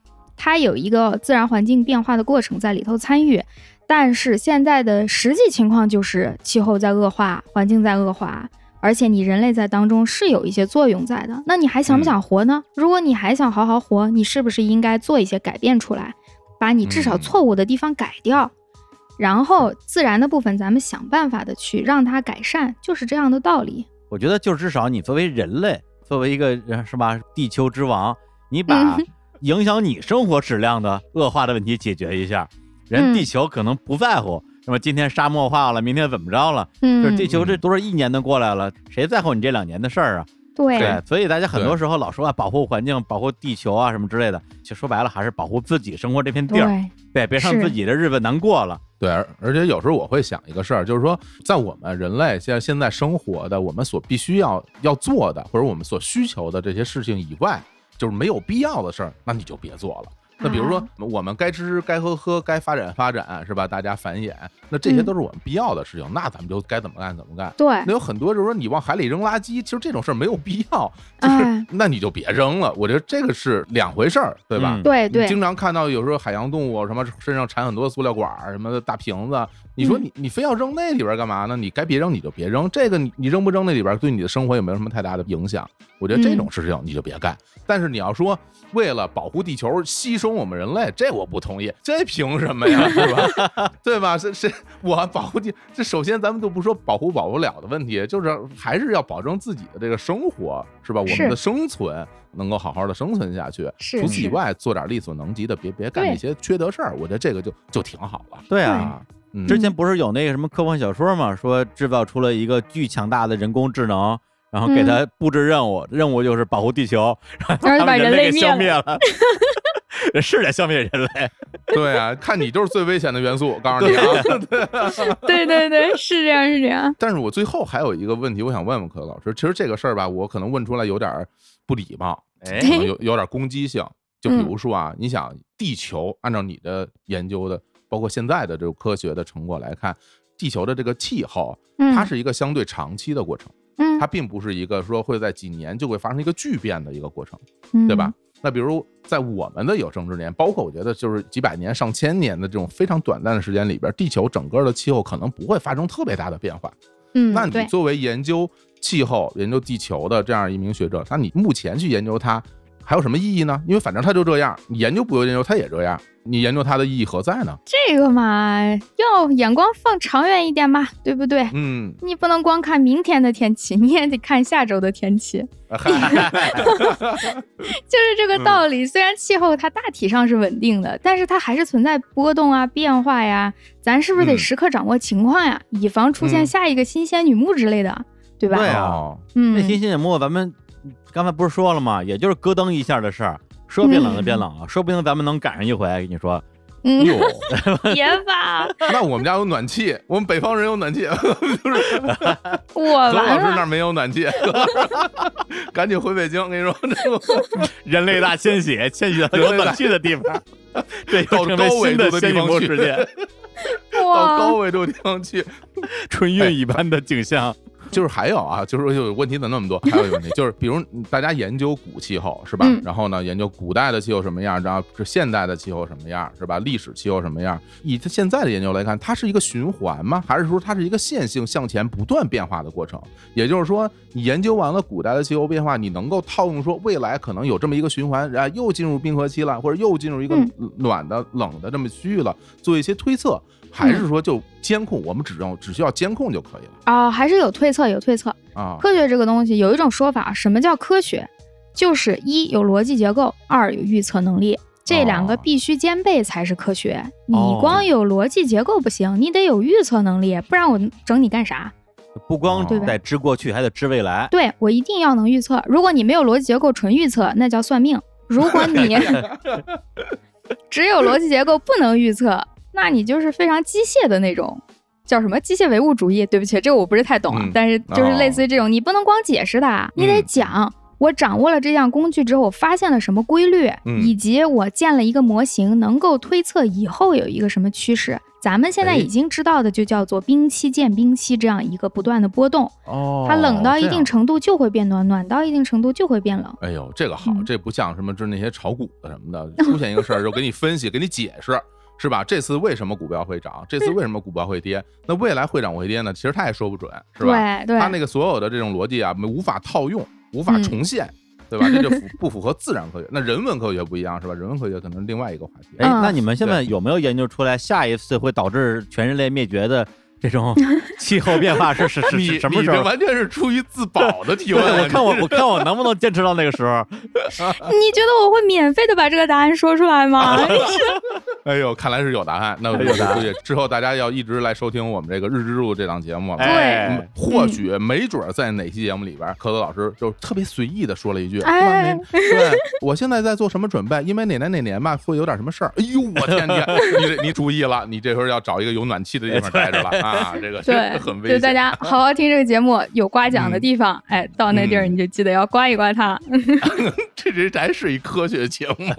它有一个自然环境变化的过程在里头参与，但是现在的实际情况就是气候在恶化，环境在恶化。而且你人类在当中是有一些作用在的，那你还想不想活呢？如果你还想好好活，你是不是应该做一些改变出来，把你至少嗯错误的地方改掉？然后自然的部分，咱们想办法的去让它改善，就是这样的道理。我觉得就至少你作为人类，作为一个人是吧，地球之王，你把嗯影响你生活质量的恶化的问题解决一下。人嗯地球可能不在乎，什么今天沙漠化了，明天怎么着了？嗯，就是地球这多少一年都过来了，谁在乎你这两年的事儿啊？对对，所以大家很多时候老说啊，保护环境、保护地球啊什么之类的，其实说白了还是保护自己生活这片地儿，对，对，别让自己的日子难过了。对，而而且有时候我会想一个事儿，就是说，在我们人类现在现在生活的，我们所必须要要做的，或者我们所需求的这些事情以外，就是没有必要的事儿，那你就别做了。那比如说啊，我们该吃吃，该喝喝，该发展发展，是吧？大家繁衍，那这些嗯都是我们必要的事情，那咱们就该怎么干怎么干。对那，有很多就是说，你往海里扔垃圾，其实这种事儿没有必要，就是、哎那你就别扔了。我觉得这个是两回事儿，对吧？嗯对对你，经常看到有时候海洋动物什么身上缠很多塑料管儿，什么的大瓶子，你说嗯你你非要扔那里边干嘛呢？你该别扔你就别扔，这个你你扔不扔那里边对你的生活也没有什么太大的影响。我觉得这种事情你就别干。但是你要说为了保护地球牺牲我们人类，这我不同意，这凭什么呀？是吧？对吧？是是，我保护地，这首先咱们就不说保护保不了的问题，就是还是要保证自己的这个生活，是吧？我们的生存能够好好的生存下去。除此以外，做点力所能及的，别别干对那些缺德事儿。我觉得这个就就挺好了。对啊，啊，嗯，之前不是有那个什么科幻小说嘛，说制造出了一个巨强大的人工智能，然后给他布置任务，任务就是保护地球，然后把人类消灭了，是得消灭人类。对啊，看你就是最危险的元素，我告诉你啊。对对对，是这样是这样。但是我最后还有一个问题，我想问问柯老师，其实这个事儿吧，我可能问出来有点儿不礼貌，哎可能有有点攻击性。就比嗯如说啊，你想地球，按照你的研究的，包括现在的这种科学的成果来看，地球的这个气候，嗯，它是一个相对长期的过程，嗯，它并不是一个说会在几年就会发生一个巨变的一个过程。嗯对吧？？那比如在我们的有生之年，包括我觉得就是几百年、上千年的这种非常短暂的时间里边，地球整个的气候可能不会发生特别大的变化。嗯，那你作为研究气候、研究地球的这样一名学者，那你目前去研究它，还有什么意义呢？因为反正它就这样，你研究不研究它也这样，你研究它的意义何在呢？这个嘛，要眼光放长远一点嘛，对不对？嗯，你不能光看明天的天气，你也得看下周的天气，就是这个道理。虽然气候它大体上是稳定的，但是它还是存在波动啊、变化呀。咱是不是得嗯时刻掌握情况呀，以防出现嗯下一个新鲜女木之类的，对吧？对啊哦嗯那，新鲜节目咱们刚才不是说了吗？也就是咯噔一下的事儿，说变冷就变冷了，说不定咱们能赶上一回。跟你说，嗯，哟，别吧，那我们家有暖气，我们北方人有暖气，就 是我何老师那儿没有暖气，赶紧回北京。跟你说，这个人类大迁徙，迁徙到有暖气的地方，这高纬新的仙女度的地方去。魔世界，到高哇，纬度地方去，春运一般的景象。就是还有啊，就是说有问题怎么那么多？还有一个问题就是，比如大家研究古气候是吧？嗯然后呢，研究古代的气候什么样，然后是现代的气候什么样是吧？历史气候什么样？以它现在的研究来看，它是一个循环吗？还是说它是一个线性向前不断变化的过程？也就是说，你研究完了古代的气候变化，你能够套用说未来可能有这么一个循环，然后又进入冰河期了，或者又进入一个嗯暖的、冷的这么区域了，做一些推测。还是说就监控？我们只要只需要监控就可以了啊，还是有推测，有推测。啊？科学这个东西有一种说法，什么叫科学？就是一有逻辑结构，二有预测能力，这两个哦必须兼备才是科学。你哦光有逻辑结构不行，你得有预测能力，不然我整你干啥？不光得知过去，还得知未来。对我一定要能预测。如果你没有逻辑结构，纯预测，那叫算命。如果你 只有逻辑结构不能预测，那你就是非常机械的那种，叫什么机械唯物主义？对不起，这个我不是太懂啊，嗯但是就是类似于这种，你不能光解释它，你得嗯讲。我掌握了这项工具之后，我发现了什么规律，嗯以及我建了一个模型，能够推测以后有一个什么趋势。咱们现在哎已经知道的就叫做冰期见冰期这样一个不断的波动。哦，它冷到一定程度就会变暖，暖到一定程度就会变冷。哎呦，这个好，嗯这不像什么，就是那些炒股的什么的，出现一个事儿就给你分析，给你解释，是吧？这次为什么股票会涨？这次为什么股票会跌？那未来会涨会跌呢？其实他也说不准，是吧？对对，他那个所有的这种逻辑啊，无法套用，无法嗯重现。对吧？这就符 不符合自然科学？那人文科学不一样是吧？人文科学可能是另外一个话题。哎，嗯那你们现在有没有研究出来下一次会导致全人类灭绝的这种 气候变化是是是是什么时候？你这完全是出于自保的提对，问。我看我我看我能不能坚持到那个时候。你觉得我会免费的把这个答案说出来吗？哎呦，看来是有答案。那我估计之后大家要一直来收听我们这个日之入这档节目了。哎嗯或许没准儿在哪期节目里边儿，蝌蚪老师就特别随意的说了一句：“哎是吧那对我现在在做什么准备？因为哪年哪年吧会有点什么事儿。”哎呦，我天天，你你注意了，你这时候要找一个有暖气的地方待着了 啊！这个对，很危险。就大家好好听这个节目，有刮奖的地方，哎，到那地儿嗯你就记得要刮一刮它。这这还是一科学节目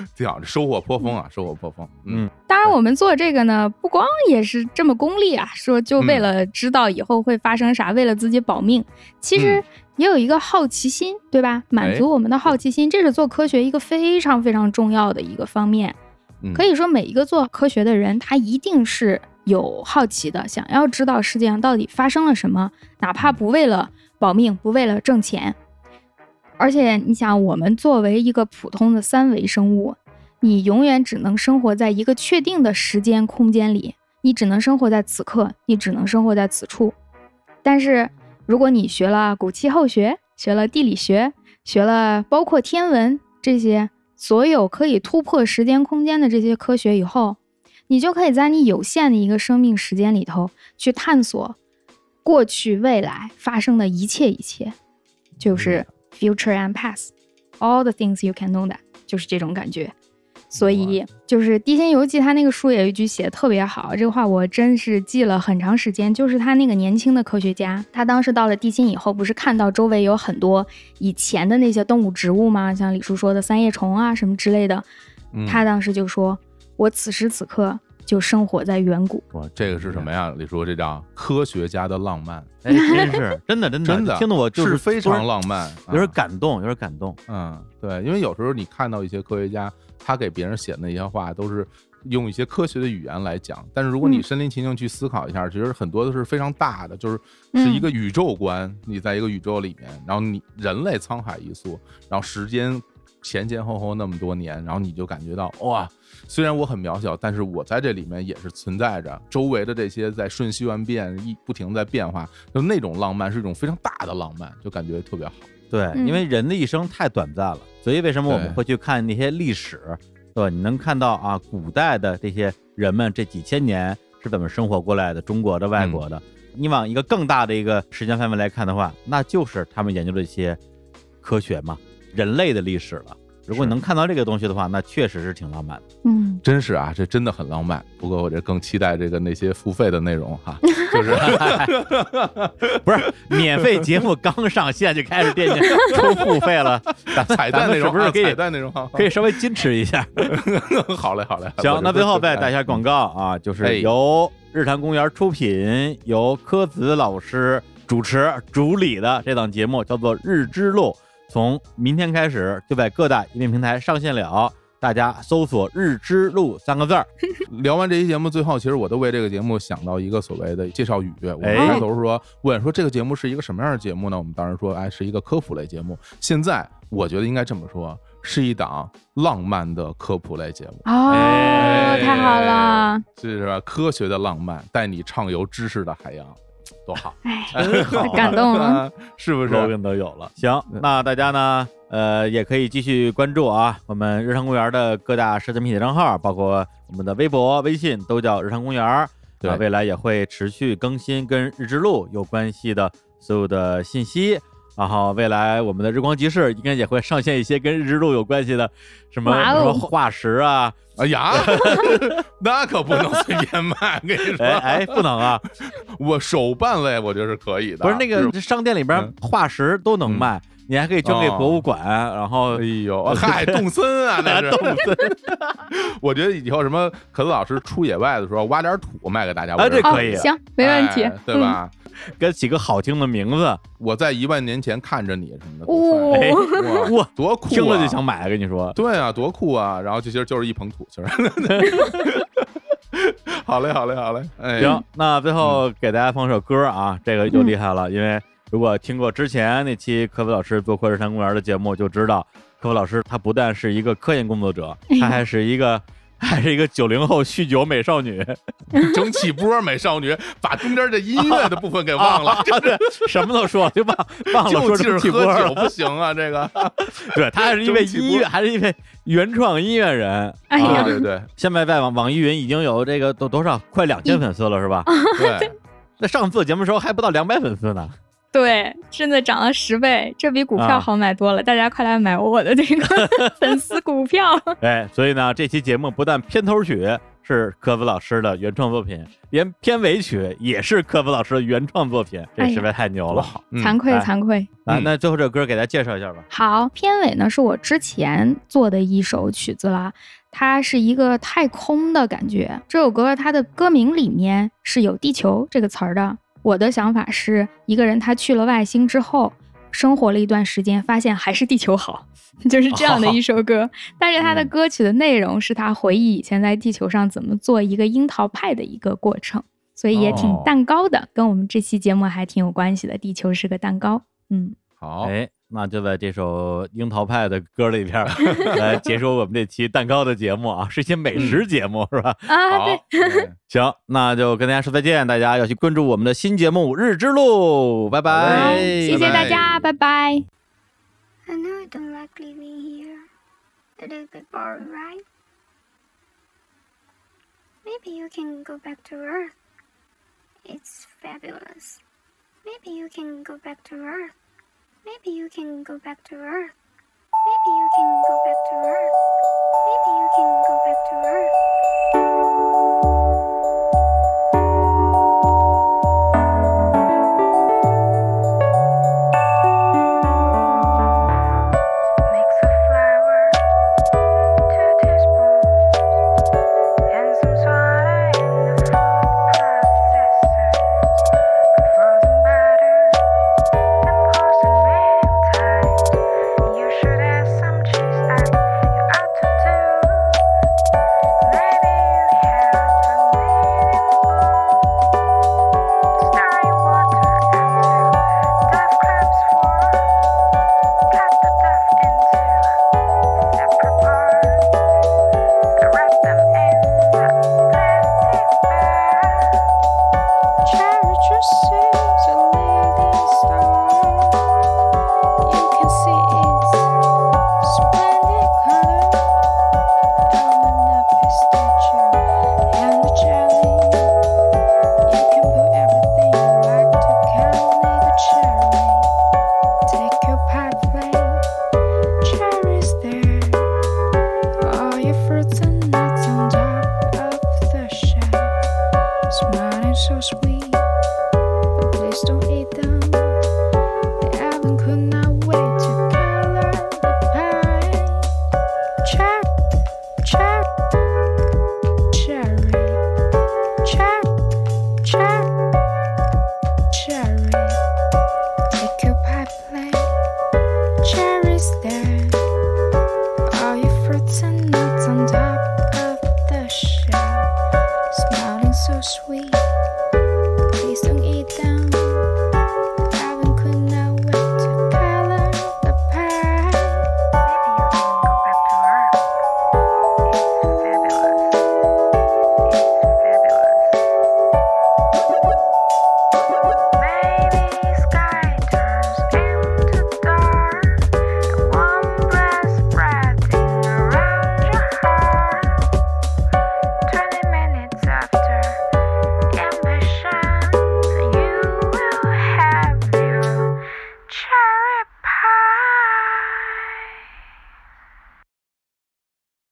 吗？挺好，这收获颇丰啊，收获颇丰。嗯当然，我们做这个呢，不光也是这么功利啊，说就为了知道以后会发生啥，为了自己保命，其实嗯也有一个好奇心，对吧？满足我们的好奇心，这是做科学一个非常非常重要的一个方面。嗯，可以说，每一个做科学的人，他一定是有好奇的，想要知道世界上到底发生了什么，哪怕不为了保命，不为了挣钱。而且，你想，我们作为一个普通的三维生物，你永远只能生活在一个确定的时间空间里，你只能生活在此刻，你只能生活在此处。但是，如果你学了古气候学，学了地理学，学了包括天文这些所有可以突破时间空间的这些科学以后，你就可以在你有限的一个生命时间里头去探索过去、未来发生的一切一切，就是 future and past，all the things you can know that，就是这种感觉。所以就是《地心游记》，他那个书有一句写的特别好，这个话我真是记了很长时间。就是他那个年轻的科学家，他当时到了地心以后，不是看到周围有很多以前的那些动物植物吗？像李叔说的三叶虫啊什么之类的，嗯他当时就说：“我此时此刻就生活在远古。哇，这个是什么呀？李叔，这叫科学家的浪漫，哎，真是真的真的真的听得我就是非常浪漫，有点啊感动，有点感动。嗯，对，因为有时候你看到一些科学家，他给别人写的那些话，都是用一些科学的语言来讲。但是如果你嗯身临其境去思考一下，其实很多都是非常大的，就是是一个宇宙观。你在一个宇宙里面，然后你人类沧海一粟，然后时间前前后后那么多年，然后你就感觉到哇，虽然我很渺小，但是我在这里面也是存在着。周围的这些在瞬息万变，一不停在变化，就那种浪漫是一种非常大的浪漫，就感觉特别好。对，嗯因为人的一生太短暂了，所以为什么我们会去看那些历史，对吧？你能看到啊，古代的这些人们这几千年是怎么生活过来的，中国的、外国的。你往一个更大的一个时间范围来看的话，那就是他们研究的一些科学嘛，人类的历史了。如果你能看到这个东西的话，那确实是挺浪漫的。嗯，真是啊，这真的很浪漫。不过我这更期待这个那些付费的内容哈，就是不是免费节目刚上线就开始惦记收付费了，彩蛋内容不是可以彩蛋内容哈，可以稍微矜持一下？好嘞，好嘞。行，那最后再打一下广告啊，就哎是由日坛公园出品，由柯子老师主持主理的这档节目叫做《日之路》，从明天开始就在各大音频平台上线了。大家搜索“日之路”三个字儿，聊完这期节目，最后其实我都为这个节目想到一个所谓的介绍语。我们哎开头说问说这个节目是一个什么样的节目呢？我们当时说，哎，是一个科普类节目。现在我觉得应该这么说，是一档浪漫的科普类节目，哦，哎太好了，这是吧？科学的浪漫，带你畅游知识的海洋，多好，哎，真 好感动了。是不是？slogan 都有了。行，那大家呢，呃，也可以继续关注啊，我们日常公园的各大社交媒体账号，包括我们的微博、微信，都叫日常公园。对啊，未来也会持续更新跟日之路有关系的所有的信息。然后未来我们的日光集市应该也会上线一些跟日之路有关系的什么什么化石啊，哎呀，那可不能随便卖，跟你说，哎哎，不能啊，我手办类我觉得是可以的，不是那个商店里边嗯。化石都能卖，你还可以捐给哦博物馆，然后哎呦，嗨，动森啊，那是动森。我觉得以后什么可子老师出野外的时候挖点土卖给大家，啊我觉得哦这可以，行，没问题哎，对吧？给起个好听的名字，我在一万年前看着你什么的，哇，哇，多酷啊！听了就想买，跟你说。对啊，多酷啊！然后就其实就是一捧土，其实。好嘞，好嘞，好嘞。哎，行，那最后给大家放首歌啊，这个就厉害了，因为如果听过之前那期科夫老师做快日山公园的节目，就知道科夫老师他不但是一个科研工作者，他还是一个 还是一个九零后酗酒美少女，蒸汽波美少女，把中间的音乐的部分给忘了 啊，对，什么都说就忘忘了就说蒸劲儿喝汽波了。酒不行啊，这个。对他还是一位音乐，还是一位原创音乐人。对哎呀，对对现在在网网易云已经有这个多多少快两千粉丝了，是吧？对，那上次节目时候还不到两百粉丝呢。对，真的涨了十倍，这比股啊票好买多了。大家快来买我的这个 粉丝股票。哎，所以呢，这期节目不但片头曲是科夫老师的原创作品，连片尾曲也是科夫老师的原创作品，这实在太牛了。好，嗯惭愧哎惭愧。啊，嗯那最后这个歌给大家介绍一下吧。好，片尾呢是我之前做的一首曲子啦，它是一个太空的感觉。这首歌它的歌名里面是有“地球”这个词儿的。我的想法是，一个人他去了外星之后，生活了一段时间，发现还是地球好，就是这样的一首歌。但是他的嗯歌曲的内容是他回忆以前在地球上怎么做一个樱桃派的一个过程，所以也挺哦蛋糕的，跟我们这期节目还挺有关系的。地球是个蛋糕，嗯。好，哎，那就在这首樱桃派的歌里边来结束我们这期蛋糕的节目啊，是一些美食节目、是吧？啊，好对，，哎行，那就跟大家说再见，大家要去关注我们的新节目《日之路》，拜拜，谢谢大家，拜拜。I know you don't like living here. It is a bit boring, right? Maybe you can go back to Earth. It's fabulous. Maybe you can go back to Earth. Maybe you can go back to Earth. Maybe you can go back to Earth.